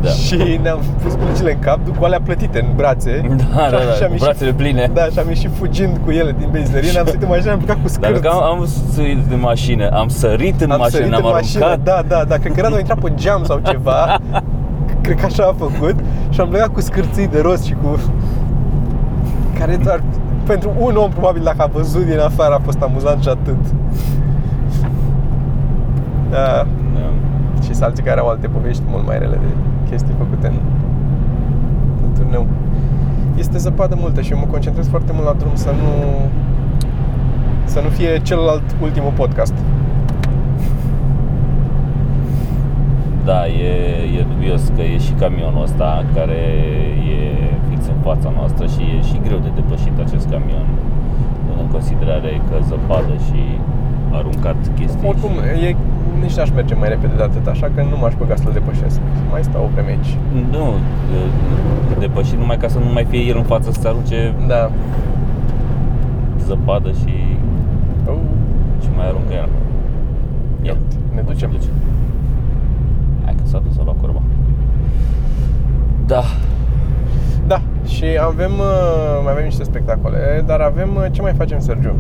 da. Și ne-am pus glugile în cap cu alea plătite în brațe Da, Și da, am- da, și am cu ieșit- brațele pline. Da, și am ieșit fugind cu ele din benzinărie Ne-am sărit în mașină, am plecat cu Dar scârți că am, am sărit din mașină, am sărit în Am mașină, sărit ne-am în aruncat. mașină, da, da, da Cred că Radu a intrat pe geam sau ceva Cred că așa a făcut Și am plecat cu scârții de rost și cu Care doar pentru un om probabil dacă a văzut din afară a fost amuzant și atât da. Da. Și sunt alții care au alte povești mult mai rele de chestii făcute în, în turneu. Este zăpadă multă și eu mă concentrez foarte mult la drum să nu să nu fie celălalt ultimul podcast. Da, e, e dubios că e și camionul ăsta care e fix în fața noastră și e și greu de depășit acest camion luând în considerare că zăpadă și aruncat chestii Oricum, și... e, nici n-aș merge mai repede de atât, așa că nu m-aș băga să-l depășesc. Mai stau o vreme aici. Nu, de- depășit numai ca să nu mai fie el în față să se arunce Da. zăpadă și, Oh, și mai aruncă el. Ia, ne ducem. se duce. Hai că s-a dus la curba. Da, Da, și avem, uh, mai avem niște spectacole, dar avem, uh, ce mai facem, Sergiu?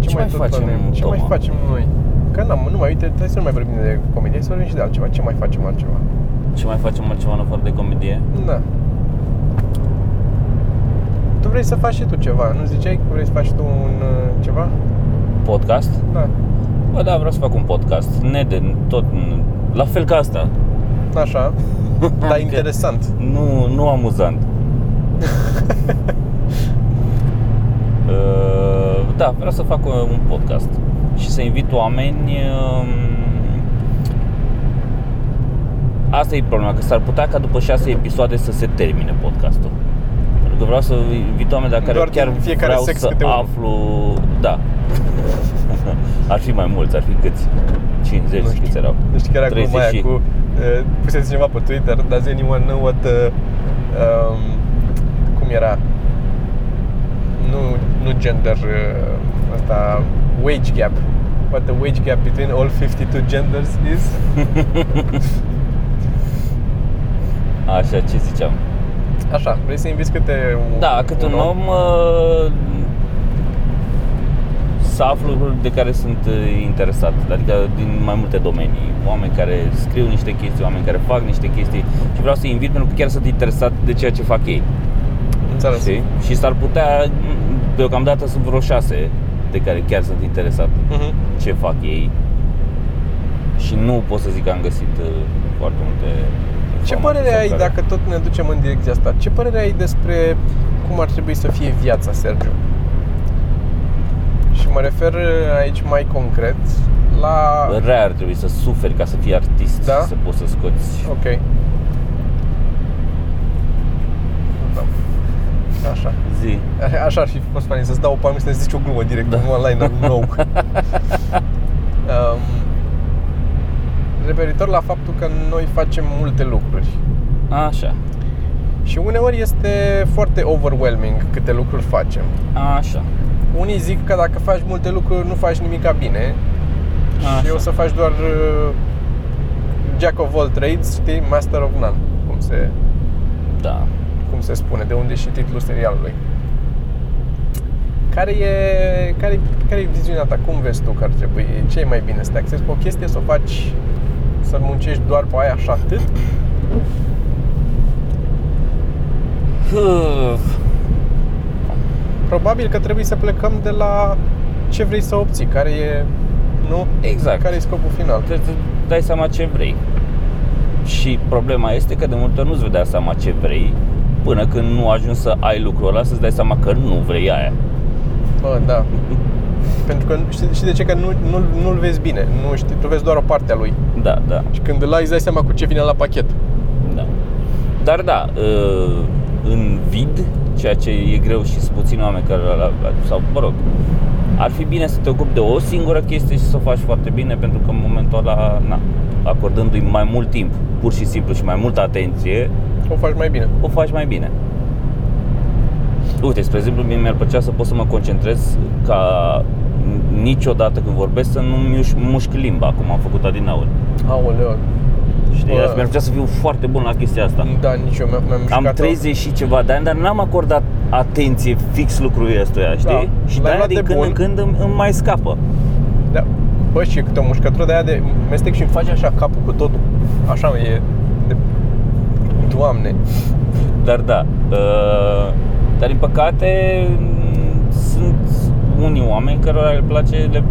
Ce mai tot facem, plănuim? Ce mai Toma? facem noi? Că n-am, nu mai, uite, trebuie să nu mai vorbim de comedie, să vorbim și de altceva. Ce mai facem altceva? ce mai facem altceva în afară de comedie? Da. Tu vrei să faci și tu ceva, nu ziceai că vrei să faci tu un uh, ceva? Podcast? Da. Bă, da, vreau să fac un podcast. Nede, tot, la fel ca asta. Așa. Dar Adică- interesant. Nu, nu amuzant. Uh, Da, vreau să fac uh, un podcast și să invit oameni. um, Asta e problema, că s-ar putea ca după șase episoade să se termine podcastul. Pentru că vreau să invit oameni de la care Doar chiar din fiecare vreau sex să câte unul. aflu... Da. ar fi mai mulți, ar fi câți? 50, Nu știu. câți erau? Deci chiar acum 30 aia și- cu uh, pusese cineva pe Twitter, does anyone know what uh, um, cum era? Nu, nu gender uh, asta wage gap. What the wage gap between all 52 genders is? Așa, ce ziceam? Așa, vrei să inviți câte un, Da, cât un om uh, să aflu lucruri de care sunt uh, interesat, adică din mai multe domenii. Oameni care scriu niște chestii, oameni care fac niște chestii și vreau să-i invit pentru că chiar sunt interesat de ceea ce fac ei. Înțeles. Știi? Și s-ar putea, deocamdată sunt vreo șase de care chiar sunt interesat Mhm. ce fac ei și nu pot să zic că am găsit uh, foarte multe Ce informații părere sau ai, care- dacă tot ne ducem în direcția asta, ce părere ai despre cum ar trebui să fie viața, Sergiu? Și mă refer aici mai concret la... Rea ar trebui să suferi ca să fii artist Da? și să poți să scoți Ok. Da. Așa. zi. Așa ar fi fost fain, să-ți dau o palmă și să-ți zici o glumă direct Da. da. online nou. um, referitor la faptul că noi facem multe lucruri. Așa, Și uneori este foarte overwhelming câte lucruri facem. așa. Unii zic că dacă faci multe lucruri nu faci nimica bine și Așa. o să faci doar uh, jack of all trades, știi, master of none, cum se, Da. Cum se spune, de unde e și titlul serialului. Care e, care, care e viziunea ta? Cum vezi tu că ar trebui? Ce e mai bine? Să te axezi pe o chestie, să o faci, să muncești doar pe aia și atât? Probabil că trebuie să plecăm de la ce vrei să obții, care e, nu? Exact. Care e scopul final? Trebuie să dai seama ce vrei. Și problema este că de multe ori nu-ți vei da seama ce vrei până când nu ajungi să ai lucrul ăla să-ți dai seama că nu vrei aia. Bă, da. Pentru că știi, știi de ce? Că nu, nu, nu-l vezi bine. Nu știi, tu vezi doar o parte a lui. Da, da, Și când îl ai, îți dai seama cu ce vine la pachet. da. Dar da, uh, în vid, ceea ce e greu și sunt puțini oameni care, sau mă rog, ar fi bine să te ocupi de o singură chestie și să o faci foarte bine pentru că în momentul ăla, na, acordându-i mai mult timp, pur și simplu și mai multă atenție, O faci mai bine. o faci mai bine. Uite, spre exemplu, mie mi-ar plăcea să pot să mă concentrez ca niciodată când vorbesc să nu mi mușc limba, cum am făcut adinauri. Aoleo. Știi? Bă. Mi-ar plăcea să fiu foarte bun la chestia asta. Da, nici eu mi-am, mi-am Am mișcat-o. 30 și ceva de ani, dar n-am acordat atenție fix lucrului ăstuia, știi? Da. Și L-ai de luat din de când bun. în când îmi, îmi mai scapă. Da. Bă, și e câte o mușcătură de aia de mestec și îmi face așa capul cu totul. Așa e de... Doamne. Dar da, uh, dar din păcate m, sunt unii oameni cărora le place le,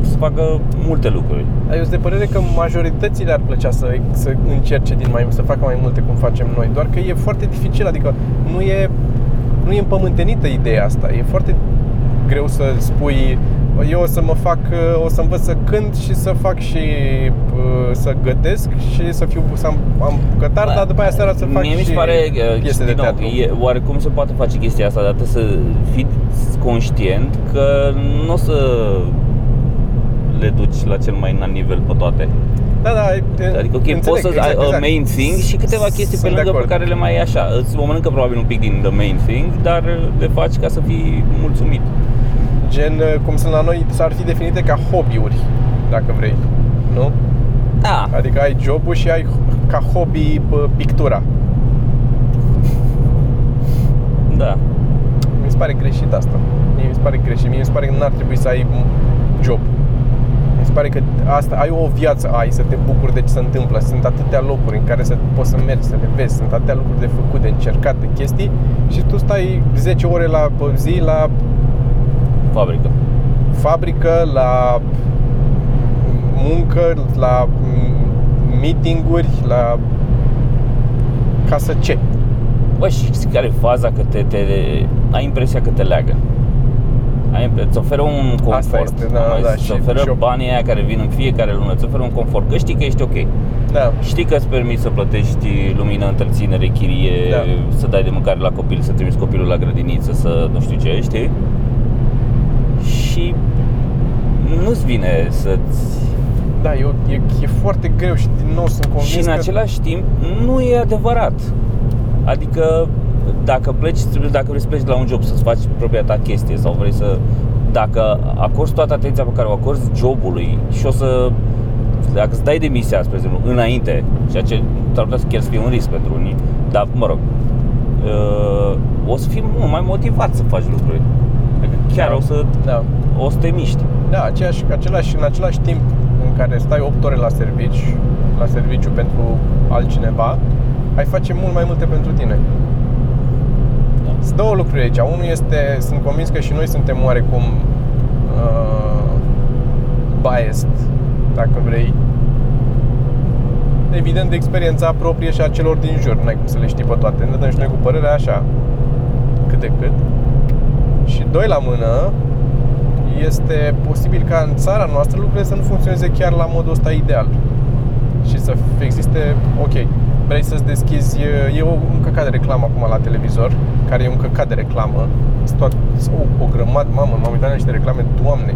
să facă multe lucruri. Dar eu sunt de părere că majoritățile ar plăcea să, să încerce din mai să facă mai multe cum facem noi. Doar că e foarte dificil, adică nu e, nu e împământenită ideea asta. E foarte greu să spui eu o să mă fac, o să învăț să cânt și să fac și uh, să gătesc și să fiu să am, am bucătar, dar după aia seara să fac Mie mi și se pare, uh, piese de din nou, teatru. e, oarecum se poate face chestia asta, dar trebuie să fii conștient că nu o să le duci la cel mai înalt nivel pe toate. Da, da, e- Adică, ok, înțeleg, poți să exact, ai a exact. main thing și câteva chestii Sunt pe de lângă pe acord. care le mai ai așa. Îți o mănâncă probabil un pic din the main thing, dar le faci ca să fii mulțumit. Gen, uh, cum sunt la noi, s-ar fi definite ca hobby-uri, dacă vrei, nu? Da, Adică ai jobul și ai ca hobby bă, pictura. da. Mi se pare greșit asta. Mie mi se pare greșit. Mie mi se pare că n-ar trebui să ai job. Mi se pare că asta ai o viață, ai să te bucuri de ce se întâmplă. Sunt atâtea locuri în care să poți să mergi, să le vezi. Sunt atâtea lucruri de făcut, de încercat, de chestii și tu stai 10 ore la pe zi la Fabrică. fabrică, la muncă, la meetinguri, la ca să ce? Bă, și știți care e faza? Că te, te, ai impresia că te leagă. ai, îți oferă un confort. Asta este, da, Mai da, îți și- oferă și eu- banii aia care vin în fiecare lună, îți oferă un confort, că știi că ești ok. Da. Știi că îți permiți să plătești lumină, întreținere, chirie, Da. să dai de mâncare la copil, să trimiți copilul la grădiniță, să nu știu ce, știi? Și nu-ți vine să-ți... Da, e, o- e, e foarte greu și din nou sunt convins Și în că... același timp nu e adevărat. Adică dacă pleci, trebuie- dacă vrei să pleci de la un job să-ți faci propria ta chestie sau vrei să... Dacă acorzi toată atenția pe care o acorzi jobului și o să... Dacă îți dai demisia, spre exemplu, înainte, ceea ce s-ar putea să chiar să fie un risc pentru unii, dar, mă rog, uh, o să fii mult mai motivat să faci lucruri. Adică chiar Da. o să, Da. o să te miști. Da, aceeași, același, în același timp în care stai 8 ore la servici, la serviciu pentru altcineva, ai face mult mai multe pentru tine. Da. Sunt două lucruri aici. Unul este, sunt convins că și noi suntem oarecum uh, biased, dacă vrei. Evident de experiența proprie și a celor din jur, n-ai cum să le știi pe toate. Ne dăm și noi cu părerea așa, cât de cât. Și doi la mână, este posibil ca în țara noastră lucrurile să nu funcționeze chiar la modul ăsta ideal. Și să existe, ok, vrei să-ți deschizi, e o, un căcat de reclamă acum la televizor, care e un căcat de reclamă, sunt toat, sunt o, o grămadă, mamă, m-am uitat la niște reclame, doamne,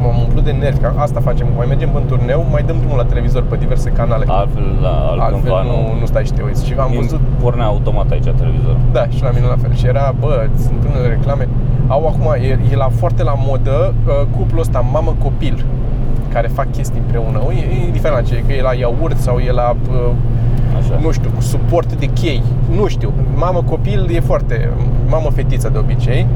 m-am umplut de nervi, că asta facem, mai mergem în turneu, mai dăm drumul la televizor pe diverse canale. Altfel, la, Altfel altcândva nu, nu stai și te uiți. Și am Îmi văzut Pornea automat aici televizorul. da, și la mine la fel. Și era, bă, sunt unele reclame. Au acum, e, e la foarte la modă uh, cuplul ăsta, mamă-copil, care fac chestii împreună. E, e indiferent la ce, e, că e la iaurt sau e la, uh, Așa. nu știu, cu suport de chei. Nu știu. Mamă-copil e foarte, mamă-fetiță de obicei.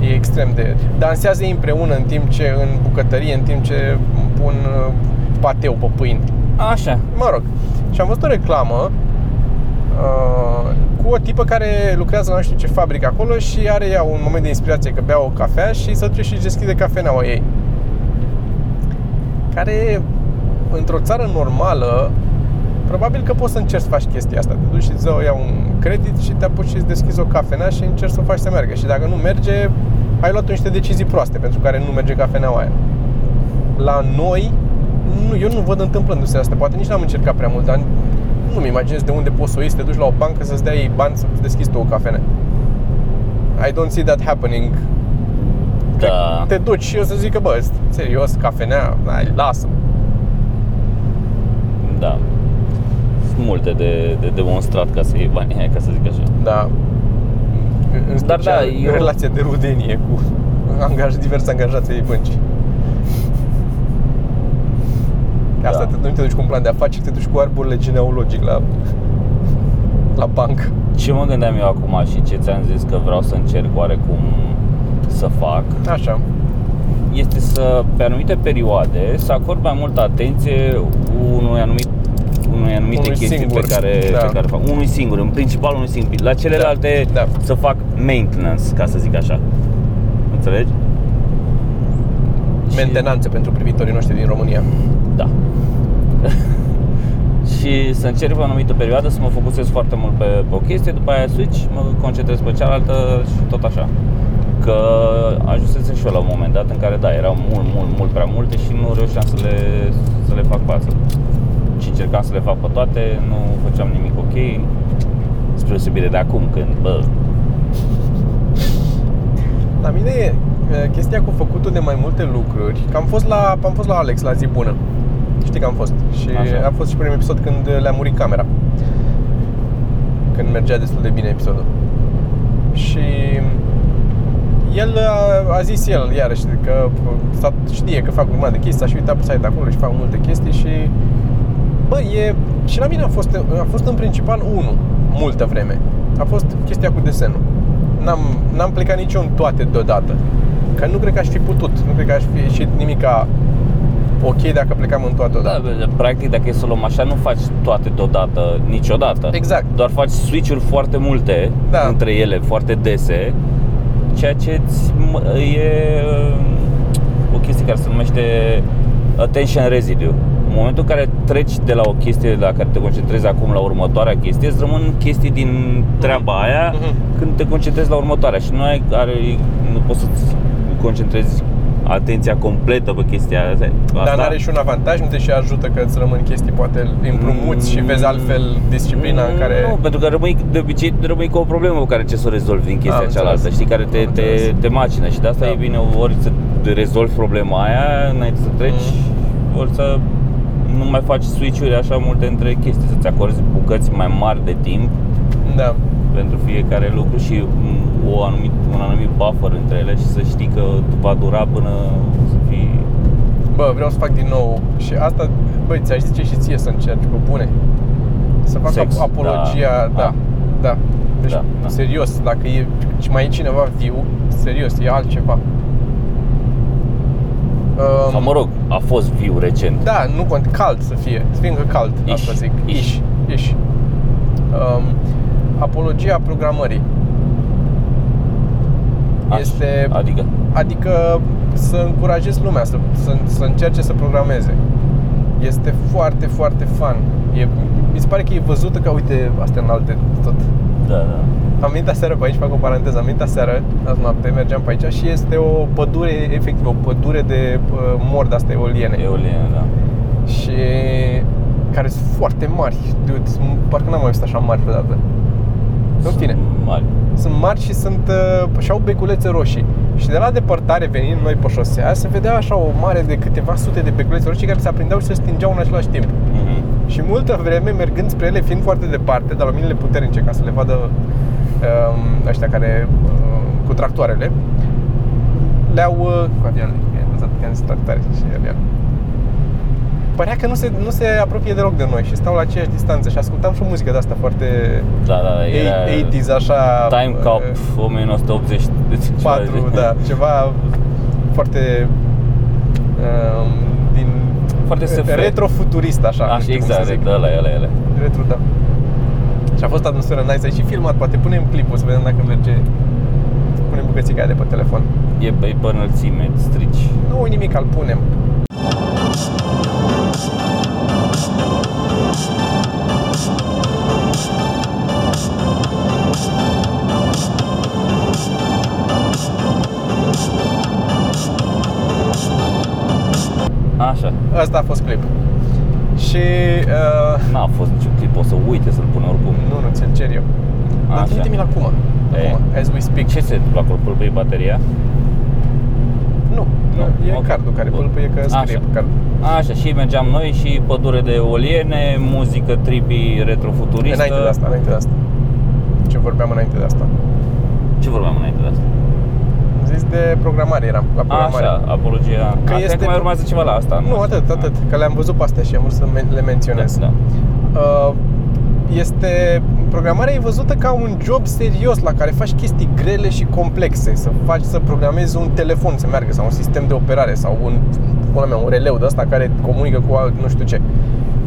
E extrem de... Dansează ei împreună în timp ce, în bucătărie, în timp ce pun uh, pateu pe pâine. Așa. Mă rog. Și am văzut o reclamă uh, cu o tipă care lucrează la nu știu ce fabrică acolo și are ea un moment de inspirație că bea o cafea și se duce și își deschide cafeneaua ei. Care într-o țară normală probabil că poți să încerci să faci chestia asta. Te duci și îți dă ea un credit și te apuci și îți deschizi o cafenea și încerci să o faci să meargă. Și dacă nu merge, ai luat niște decizii proaste pentru care nu merge cafeneaua aia. La noi, nu, eu nu văd întâmplându-se asta. Poate nici n-am încercat prea mult, dar nu-mi imaginez de unde poți să o iei, să te duci la o bancă să-ți dea ei bani să-ți deschizi tu o cafenea. I don't see that happening. Da. Te duci și eu să zic că, bă, serios, cafenea, hai, lasă Da. Sunt multe de, de demonstrat ca să iei banii aia, ca să zic așa. Da. În Dar special, da, eu- relația de rudenie cu angaj, diversi angajați ai băncii. Asta Da. te, nu te duci cu un plan de afaceri, te duci cu arborile genealogic la, la bancă. Ce mă gândeam eu acum și ce ți-am zis că vreau să încerc oarecum să fac Așa. este să, pe anumite perioade, să acord mai multă atenție unui anumit unui anumite Unui chestii singur, pe care, da. pe care fac. Unui singur, în principal unui singur. La celelalte Da, da. să fac maintenance, ca să zic așa. Înțelegi? Și- Mentenanță pentru privitorii noștri din România. Da. și să încerc pe o anumită perioadă să mă focusez foarte mult pe, pe o chestie, după aia switch, mă concentrez pe cealaltă și tot așa. Că ajunsesem și eu la un moment dat în care, da, erau mult, mult, mult prea multe și nu reușeam să le, să le fac față. Și încercam să le fac pe toate, nu făceam nimic ok, spre deosebire de acum când, bă, La mine e e, chestia cu făcutul de mai multe lucruri. Că am fost la, am fost la Alex la zi bună. Știi că am fost. Și Așa. a fost și primul episod când le-a murit camera. Când mergea destul de bine episodul. Și el a, a zis el iarăși că s-a, știe că fac o grămadă de chestii, s-a și uitat pe site acolo și fac multe chestii și Bă, e... Și la mine a fost, a fost în principal unul, multă vreme. A fost chestia cu desenul. N-am, n-am plecat nici eu în toate deodată. Că nu cred că aș fi putut. Nu cred că aș fi ieșit nimica ok dacă plecam în toate da, odată. bă, practic dacă e să o luăm așa, nu faci toate deodată, niciodată. Exact. Doar faci switch-uri foarte multe Da. între ele, foarte dese, ceea ce îți m- e uh, o chestie care se numește attention residue. În momentul în care treci de la o chestie la care te concentrezi acum la următoarea chestie, îți rămân chestii din treaba aia Mhm. când te concentrezi la următoarea și nu ai, are, nu poți să concentrezi atenția completă pe chestia asta. Dar n-are și un avantaj, nu te și ajută că îți rămân chestii, poate împrumuți și vezi altfel disciplina în care... Nu, pentru că rămâi, de obicei rămâi cu o problemă pe care ce să o rezolvi în chestia Am cealaltă, înțeles. știi, care te, Am te, înțeles. te macină și de asta Da. e bine ori să rezolvi problema aia înainte să treci, Mm. ori să nu mai faci switch-uri așa multe între chestii, să-ți acorzi bucăți mai mari de timp Da. pentru fiecare lucru și mm, o anumit, un anumit buffer între ele și să știi că va dura până să fii Bă, vreau să fac din nou și asta, băi, ți-aș zice și ție să încerci, pe bune. Să fac Sex, ap- apologia, da. da, Ah. da. Deci, Da, da. serios, dacă e și mai e cineva viu, serios, e altceva. Um, Sau mă rog, a fost viu recent Da, nu cont, cald să fie, să fie încă cald, Ish, asta zic. ish. Ish, ish. Um, apologia programării. Aș- Este, Adică adică să încurajezi lumea să, să, să încerce să programeze. Este foarte, foarte fun. E, mi se pare că e văzută ca, uite, astea înalte tot. Da, da Am venit aseară pe aici, fac o paranteză, am venit aseară, azi noapte, mergeam pe aici și este o pădure, efectiv, o pădure de uh, mori de-astea eoliene. Eoliene, da și care sunt foarte mari. Dude, sunt- parcă n-am mai văzut așa mari vreodată. În fine, Sunt Mari sunt mari și sunt uh, și au beculețe roșii. Și de la depărtare, venind noi pe șosea, se vedea așa o mare de câteva sute de beculețe roșii care se aprindeau și se stingeau în același timp. Mhm. Și multă vreme, mergând spre ele, fiind foarte departe, dar luminile puternice ca să le vadă um, ăștia care uh, cu tractoarele, le-au uh, cu avioanele, că am văzut că am zis tractoare și avion. Părea că nu se, nu se apropie deloc de noi și stau la aceeași distanță și ascultam și o muzică de asta foarte Da, da, era 80s, așa Time Cop uh, 1980 ceva 4, de- da, ceva foarte um, din Foarte SF. retrofuturist așa, nu Așa, știu cum să exact, zic. da, la ele, ele. Retro, da. Și a fost atmosfera nice, ai și filmat, poate punem clipul să vedem dacă merge. Punem bucățica aia de pe telefon. E, e pe înălțime, strici. Nu nimic, al punem. Așa. Asta a fost clip. Și uh, N-a fost niciun clip, o să uite să-l pun oricum. nu, nu, ți-l cer eu. Dar Așa. trimite-mi-l acum. E. Acum, as we speak. Ce se întâmplă acolo? Pâlpâie bateria? Nu, nu, e ok. cardul care Bun. pâlpâie că scrie Așa. pe card. Așa, și mergeam noi și pădure de oliene, muzică trippy retrofuturistă. Înainte de asta, înainte de asta. Ce vorbeam înainte de asta? Ce vorbeam înainte de asta? Am zis de programare eram, la programare. Așa, apologia. Că Că este este mai pro- urmează ceva la asta. Nu, atât, atât, că le-am văzut pe astea și am vrut să men- le menționez. Da, da. Uh, este programarea e văzută ca un job serios la care faci chestii grele și complexe, să faci să programezi un telefon să meargă sau un sistem de operare sau un pula mea, un releu de ăsta care comunică cu alt nu știu ce.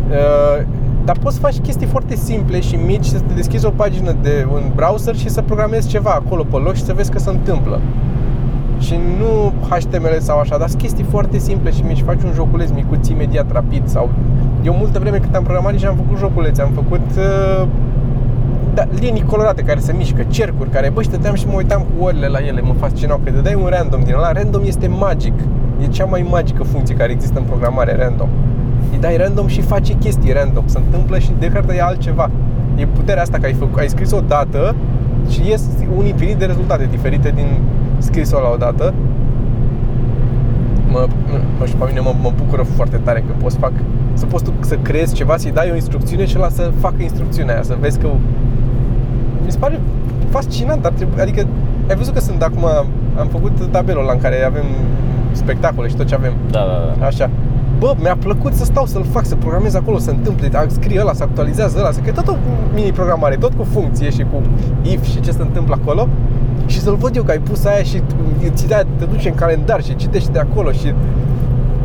Uh, dar poți să faci chestii foarte simple și mici, să te deschizi o pagină de un browser și să programezi ceva acolo pe loc și să vezi că se întâmplă. Și nu HTML sau așa, dar sunt chestii foarte simple și mici. Faci un joculeț micuț imediat, rapid sau... Eu multă vreme cât am programat și am făcut joculețe, am făcut uh, da, linii colorate care se mișcă, cercuri care, bă, stăteam și mă uitam cu orele la ele, mă fascinau, că dai un random din ăla, random este magic. E cea mai magică funcție care există în programare, random. Îi dai random și face chestii random, se întâmplă și de care e altceva. E puterea asta că ai, făcut, ai scris o dată și ies un infinit de rezultate diferite din scrisul la o dată. Mă, nu, nu știu, pe mine mă, mă bucură foarte tare că poți fac, să poți tu să creezi ceva, să-i dai o instrucțiune și ăla să facă instrucțiunea aia, să vezi că mi se pare fascinant, ar trebui, adică ai văzut că sunt acum, am făcut tabelul ăla în care avem spectacole și tot ce avem, Da, da, da. așa. Bă, mi-a plăcut să stau să-l fac, să programez acolo, să întâmple, a- scrie ăla, să actualizează ăla, să că tot o mini-programare, tot cu funcție și cu if și ce se întâmplă acolo și să-l văd eu că ai pus aia și ți dea, te duce în calendar și citești de acolo și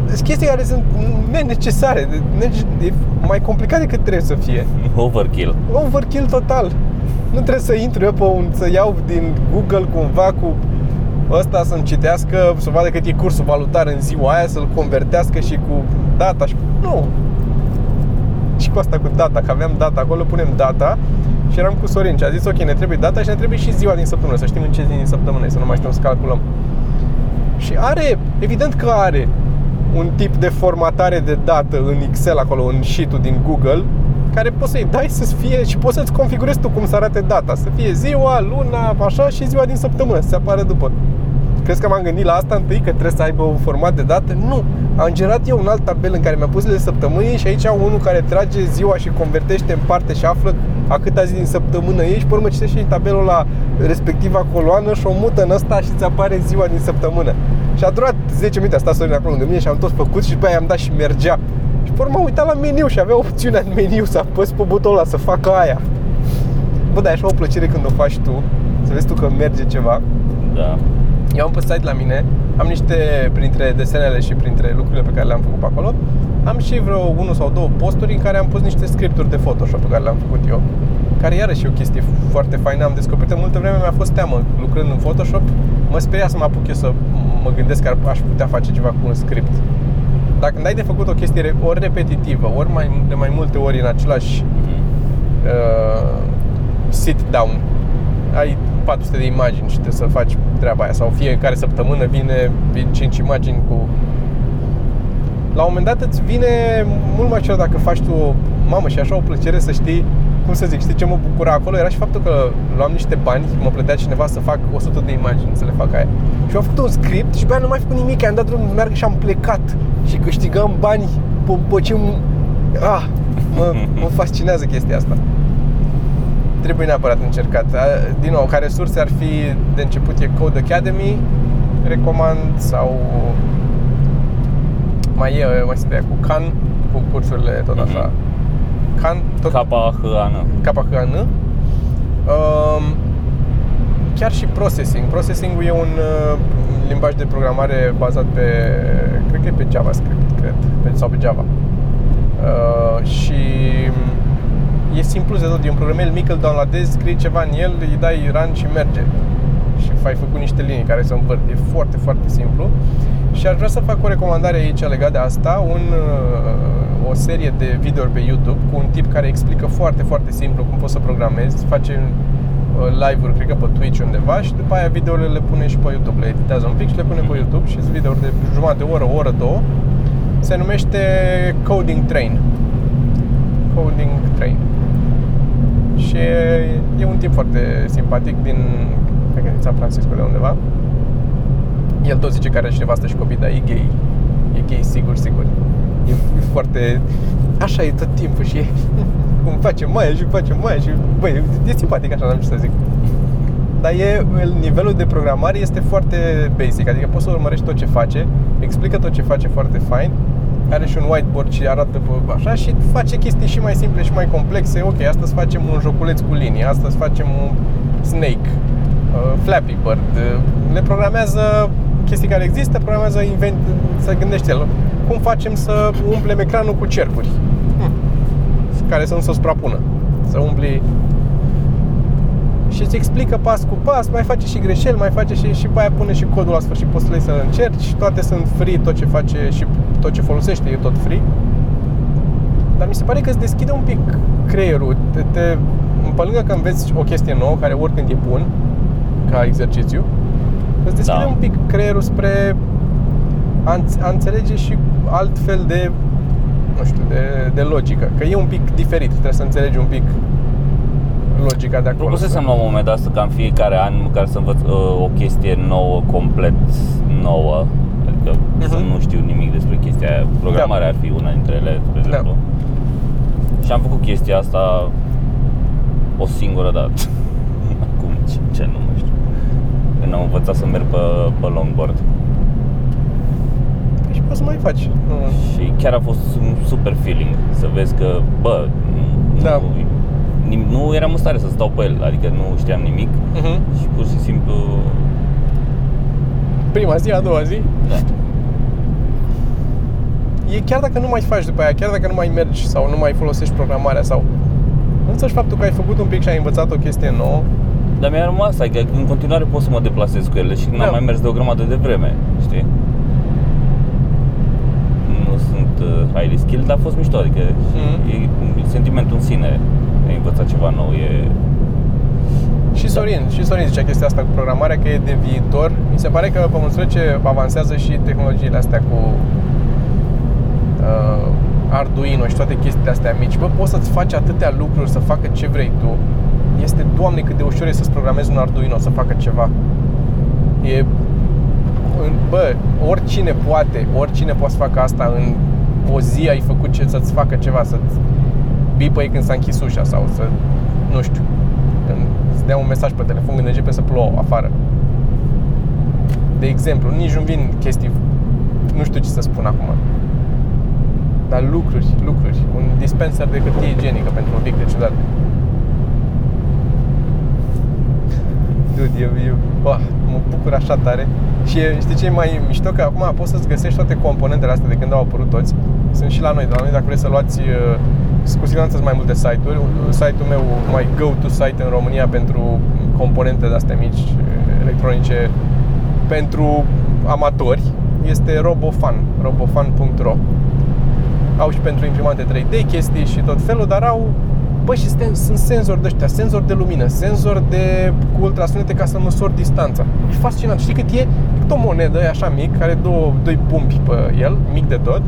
sunt chestii care sunt nenecesare, ne- e mai complicat decât trebuie să fie Overkill. overkill total. Nu trebuie să intru eu pe un, să iau din Google cumva cu ăsta să-mi citească, să vadă cât e cursul valutar în ziua aia, să-l convertească și cu data și cu... Nu! Și cu asta cu data, că aveam data acolo, punem data și eram cu Sorin și a zis ok, ne trebuie data și ne trebuie și ziua din săptămână, să știm în ce zi din săptămână e, să nu mai știm să calculăm. Și are, evident că are un tip de formatare de dată în Excel acolo, în sheet-ul din Google, care poți să-i dai să fie și poți să-ți configurezi tu cum să arate data, să fie ziua, luna, așa și ziua din săptămână, să se apară după. Crezi că m-am gândit la asta întâi, că trebuie să aibă un format de date? Nu. Am generat eu un alt tabel în care mi-am pus de săptămâni și aici unul care trage ziua și convertește în parte și află a câta zi din săptămână ești, pe urmă citește și tabelul la respectiva coloană și o mută în ăsta și ți apare ziua din săptămână. Și a durat 10 minute, a stat Sorin acolo lângă mine și am tot făcut și după aia am dat și mergea. Și pe urmă am uitat la meniu și avea opțiunea în meniu să apăs pe butonul ăla să facă aia. Bă, dar e așa o plăcere când o faci tu, să vezi tu că merge ceva. Da. Eu am pe site la mine, am niște, printre desenele și printre lucrurile pe care le-am făcut pe acolo, am și vreo unul sau două posturi în care am pus niște scripturi de Photoshop pe care le-am făcut eu care iarăși e o chestie foarte faină, am descoperit în multă vreme, mi-a fost teamă. Lucrând în Photoshop, mă speria să mă apuc eu să mă gândesc că aș putea face ceva cu un script. Dacă ai de făcut o chestie ori repetitivă, ori mai, de mai multe ori în același uh, sit down, ai 400 de imagini și trebuie să faci treaba aia sau fiecare săptămână vine, vin 5 imagini cu la un moment dat îți vine mult mai ușor dacă faci tu o mamă și așa o plăcere să știi cum să zic, știi ce mă bucura acolo? Era și faptul că luam niște bani, mă plătea cineva să fac 100 de imagini, să le fac aia. Și am făcut un script și pe aia nu mai făcut nimic, am dat drumul merg și am plecat și câștigam bani pe, pe ce... Ah, mă, mă fascinează chestia asta. Trebuie neapărat încercat. Din nou, ca resurse ar fi de început e Code Academy, recomand, sau mai e, mai se cu Khan, cu cursurile tot așa. Mm-hmm Khan, tot K-H-A-N. K-H-A-N. Um, chiar și processing. Processing e un uh, limbaj de programare bazat pe, cred că e pe JavaScript, cred, pe, sau pe Java. Uh, și e simplu de tot, e un programel mic, îl downloadezi, scrii ceva în el, îi dai run și merge. Și ai făcut niște linii care se învârt. E foarte, foarte simplu. Și aș vrea să fac o recomandare aici legat de asta, un, uh, o serie de videouri pe YouTube cu un tip care explică foarte, foarte simplu cum poți să programezi, face uh, live-uri, cred că pe Twitch undeva și după aia videourile le pune și pe YouTube, le editează un pic și le pune pe mhm. YouTube și sunt videouri de jumătate de oră, o oră, două. Se numește Coding Train. Coding Train. Și e un tip foarte simpatic din, cred că din San Francisco de undeva el tot zice că are și nevastă și copii, dar e gay. E gay, sigur, sigur. E, e foarte... Așa e tot timpul și cum face mai și face mai și... Băi, e simpatic așa, n-am ce să zic. Dar e, nivelul de programare este foarte basic, adică poți să urmărești tot ce face, explică tot ce face foarte fain, are și un whiteboard și arată așa și face chestii și mai simple și mai complexe. Ok, astăzi facem un joculeț cu linii, astăzi facem un snake, uh, Flappy Bird. Uh, le programează chestii care există, programează, invent, să gândește el. Cum facem să umplem ecranul cu cercuri? Hmm. Care să nu se suprapună. Să umpli și îți explică pas cu pas, mai face și greșeli, mai face și, și pe aia pune și codul la sfârșit, poți să să încerci, toate sunt free, tot ce face și tot ce folosește e tot free. Dar mi se pare că îți deschide un pic creierul, te, te, pe lângă că înveți o chestie nouă, care oricând e bun, ca exercițiu, Îți deschide da. un pic creierul spre a, a înțelege și alt fel de nu știu, de, de logică. Că e un pic diferit, trebuie să înțelegi un pic logica de acolo. Propusesem la un moment dat ca în fiecare an măcar să învăț uh, o chestie nouă, complet nouă. Adică uh-huh. să nu știu nimic despre chestia aia. Programarea da. ar fi una dintre ele, spre da. exemplu. Și am făcut chestia asta o singură dată. Acum ce, ce nu când am învățat să merg pe, pe longboard. Și poți să mai faci. Și chiar a fost un super feeling să vezi că, bă, da. nu, nu eram în stare să stau pe el, adică nu știam nimic uh-huh. și pur și simplu... Prima zi, a doua zi? Da. E chiar dacă nu mai faci după aia, chiar dacă nu mai mergi sau nu mai folosești programarea sau însăși faptul că ai făcut un pic și ai învățat o chestie nouă dar mi-a rămas, adică în continuare pot să mă deplasez cu ele și da. n-am mai mers de o grămadă de vreme, știi? Nu sunt uh, highly skilled, dar a fost mișto, adică mm-hmm. e, sentimentul în sine de a învăța ceva nou, e... Și Sorin, și Sorin zicea chestia asta cu programarea, că e de viitor. Mi se pare că pe măsură ce avansează și tehnologiile astea cu uh, Arduino și toate chestiile astea mici, bă, poți să-ți faci atâtea lucruri să facă ce vrei tu. Este, doamne, cât de ușor e să-ți programezi un Arduino să facă ceva. E, în- bă, oricine poate, oricine poate să facă asta în o zi ai făcut ce, să-ți facă ceva, să-ți bipăi când s-a închis ușa sau să, nu știu, când îți dea un mesaj pe telefon când începe să plouă afară. De exemplu, nici nu vin chestii, nu știu ce să spun acum. Dar lucruri, lucruri. Un dispenser de hârtie igienică pentru obiecte ciudate. Dude, eu, eu bă, mă bucur așa tare Și e- știi ce e mai mișto? Că acum poți să-ți găsești toate componentele astea de când au apărut toți Sunt și la noi, de la noi dacă vrei să luați uh, Cu siguranță sunt mai multe site-uri Site-ul meu, mai go-to site în România pentru componente de-astea mici uh, electronice Pentru amatori este Robofan, robofan.ro au și pentru imprimante 3D chestii și tot felul, dar au Bă, și sunt, sunt senzori de ăștia, senzori de lumină, senzori de cu ultrasunete ca să măsori distanța. E fascinant. Știi cât e? E cât o monedă, e așa mic, are două, doi pumpi pe el, mic de tot.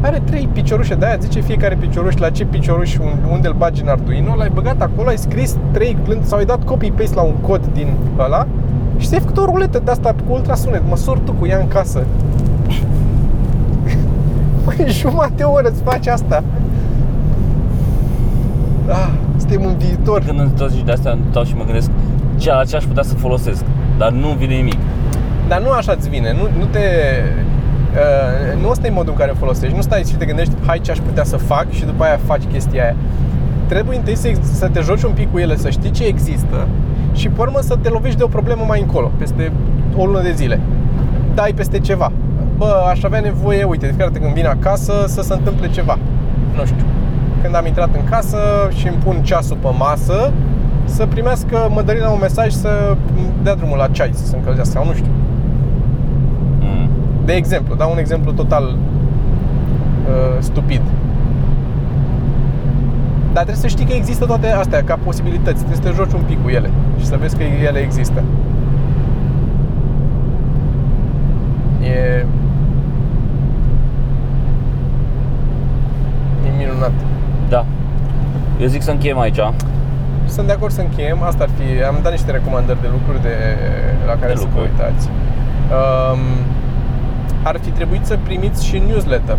Are trei piciorușe de aia, zice fiecare picioruș la ce picioruș un- unde îl bagi în Arduino, l-ai băgat acolo, ai scris trei glând sau ai dat copy-paste la un cod din ăla și ți-ai făcut o ruletă de asta cu ultrasunet, măsori tu cu ea în casă. Păi jumătate de oră îți faci asta. Ah, suntem în viitor. Când îmi tot zici de astea, îmi stau și mă gândesc ce, la ce aș putea să folosesc, dar nu vine nimic. Dar nu așa îți vine, nu, nu te... Uh, nu ăsta e modul în care o folosești, nu stai și te gândești, hai ce aș putea să fac și după aia faci chestia aia. Trebuie întâi să, ex- să te joci un pic cu ele, să știi ce există și pe urmă să te lovești de o problemă mai încolo, peste o lună de zile. Dai peste ceva. Bă, aș avea nevoie, uite, de fiecare dată când vin acasă să se întâmple ceva. Nu știu. Când am intrat în casă și îmi pun ceasul pe masă, să primească Mădălina un mesaj să dea drumul la ceai, să se încălzească sau nu știu. Mm. De exemplu, dau un exemplu total uh, stupid. Dar trebuie să știi că există toate astea ca posibilități. Trebuie să te joci un pic cu ele și să vezi că ele există. E... E minunat. Da. Eu zic să încheiem aici. Sunt de acord să încheiem. Asta ar fi. Am dat niște recomandări de lucruri de, la care De să vă lucruri. uitați. Um, ar fi trebuit să primiți și newsletter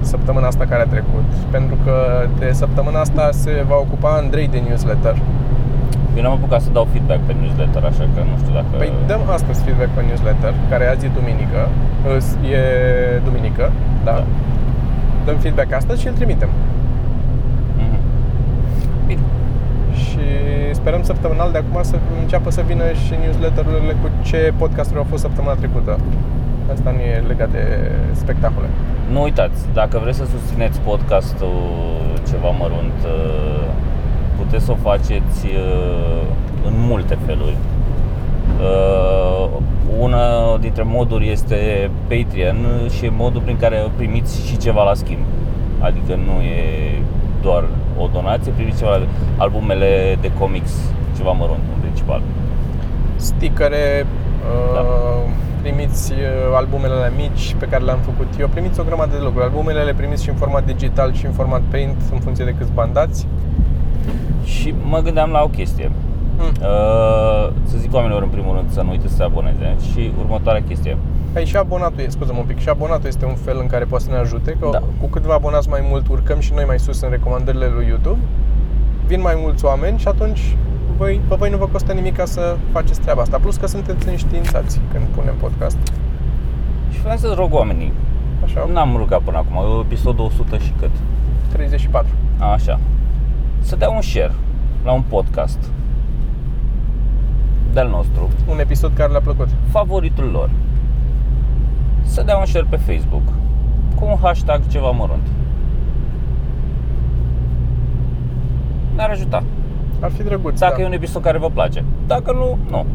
săptămâna asta care a trecut. Pentru că de săptămâna asta se va ocupa Andrei de newsletter. Eu n-am apucat să dau feedback pe newsletter, așa că nu știu dacă... Păi dăm astăzi feedback pe newsletter, care azi e duminică. Îs- E duminică, da. Da. Dăm feedback astăzi și îl trimitem. Mhm. Bine. Și sperăm săptămânal de acum să înceapă să vină și newsletterurile cu ce podcasturi au fost săptămâna trecută. Asta nu e legat de spectacole. Nu uitați, dacă vreți să susțineți podcastul ceva mărunt, uh, puteți să o faceți uh, în multe feluri. Uh, Una dintre moduri este Patreon și e modul prin care primiți și ceva la schimb. Adică nu e doar o donație, primiți ceva, albumele de comics, ceva mărunt în principal. Stickere, Da. uh, primiți uh, albumele alea mici pe care le-am făcut eu, primiți o grămadă de lucruri. Albumele le primiți și în format digital și în format print, în funcție de câți bani dați. Și mă gândeam la o chestie. Hmm. Uh, să zic oamenilor în primul rând să nu uite să se aboneze și următoarea chestie. Păi și abonatul, e- scuză-mă un pic, și abonatul este un fel în care poate să ne ajute, că Da. cu cât vă abonați mai mult, urcăm și noi mai sus în recomandările lui YouTube, vin mai mulți oameni și atunci voi, pe voi nu vă costă nimic ca să faceți treaba asta. Plus că sunteți înștiințați când punem podcast. Și vreau să rog oamenii, Așa, n-am rugat până acum, e episodul 100 și cât? 34. A, așa. Să dea un share la un podcast de-al nostru, Un episod care le-a plăcut. favoritul lor. Să dea un share pe Facebook cu un hashtag ceva mărunt. Ne-ar ajuta. Ar fi drăguț, Dacă da. e un episod care vă place. Dacă nu, nu.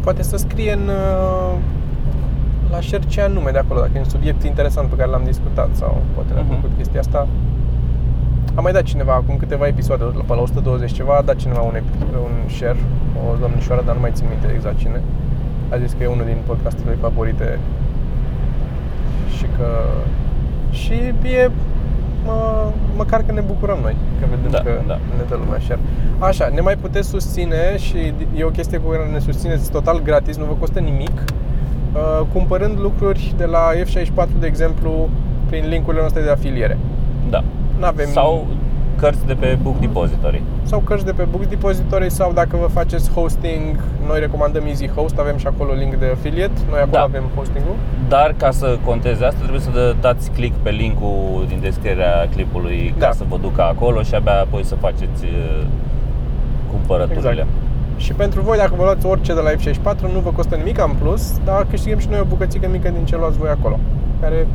Poate să scrie în, uh, la share ce anume de acolo, dacă e un subiect interesant pe care l-am discutat sau poate le-a Mhm. plăcut chestia asta. Am mai dat cineva acum câteva episoade, pe la 120 ceva, a dat cineva un, ep- un share, o domnișoară, dar nu mai țin minte exact cine. A zis că e unul din podcasturile favorite și că... Și e... Mă, măcar că ne bucurăm noi, că vedem Da, că da. ne dă lumea share. Așa, ne mai puteți susține și e o chestie cu care ne susțineți total gratis, nu vă costă nimic, uh, cumpărând lucruri de la F64, de exemplu, prin linkurile noastre de afiliere. Da. N-avem Sau cărți de pe Book Depository. sau cărți de pe Books Depository sau dacă vă faceți hosting, noi recomandăm Easy Host, avem și acolo link de affiliate, noi acolo Da. avem hosting-ul. Dar ca să conteze asta trebuie să dă- dați click pe linkul din descrierea clipului Da. ca să vă ducă acolo și abia apoi să faceți uh, cumpărăturile. Exact. Și pentru voi, dacă vă luați orice de la F64, nu vă costă nimic în plus, dar câștigăm și noi o bucățică mică din ce luați voi acolo, care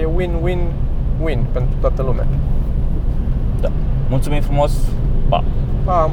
e win-win-win pentru toată lumea. Da. Mulțumim frumos. Pa. Pa!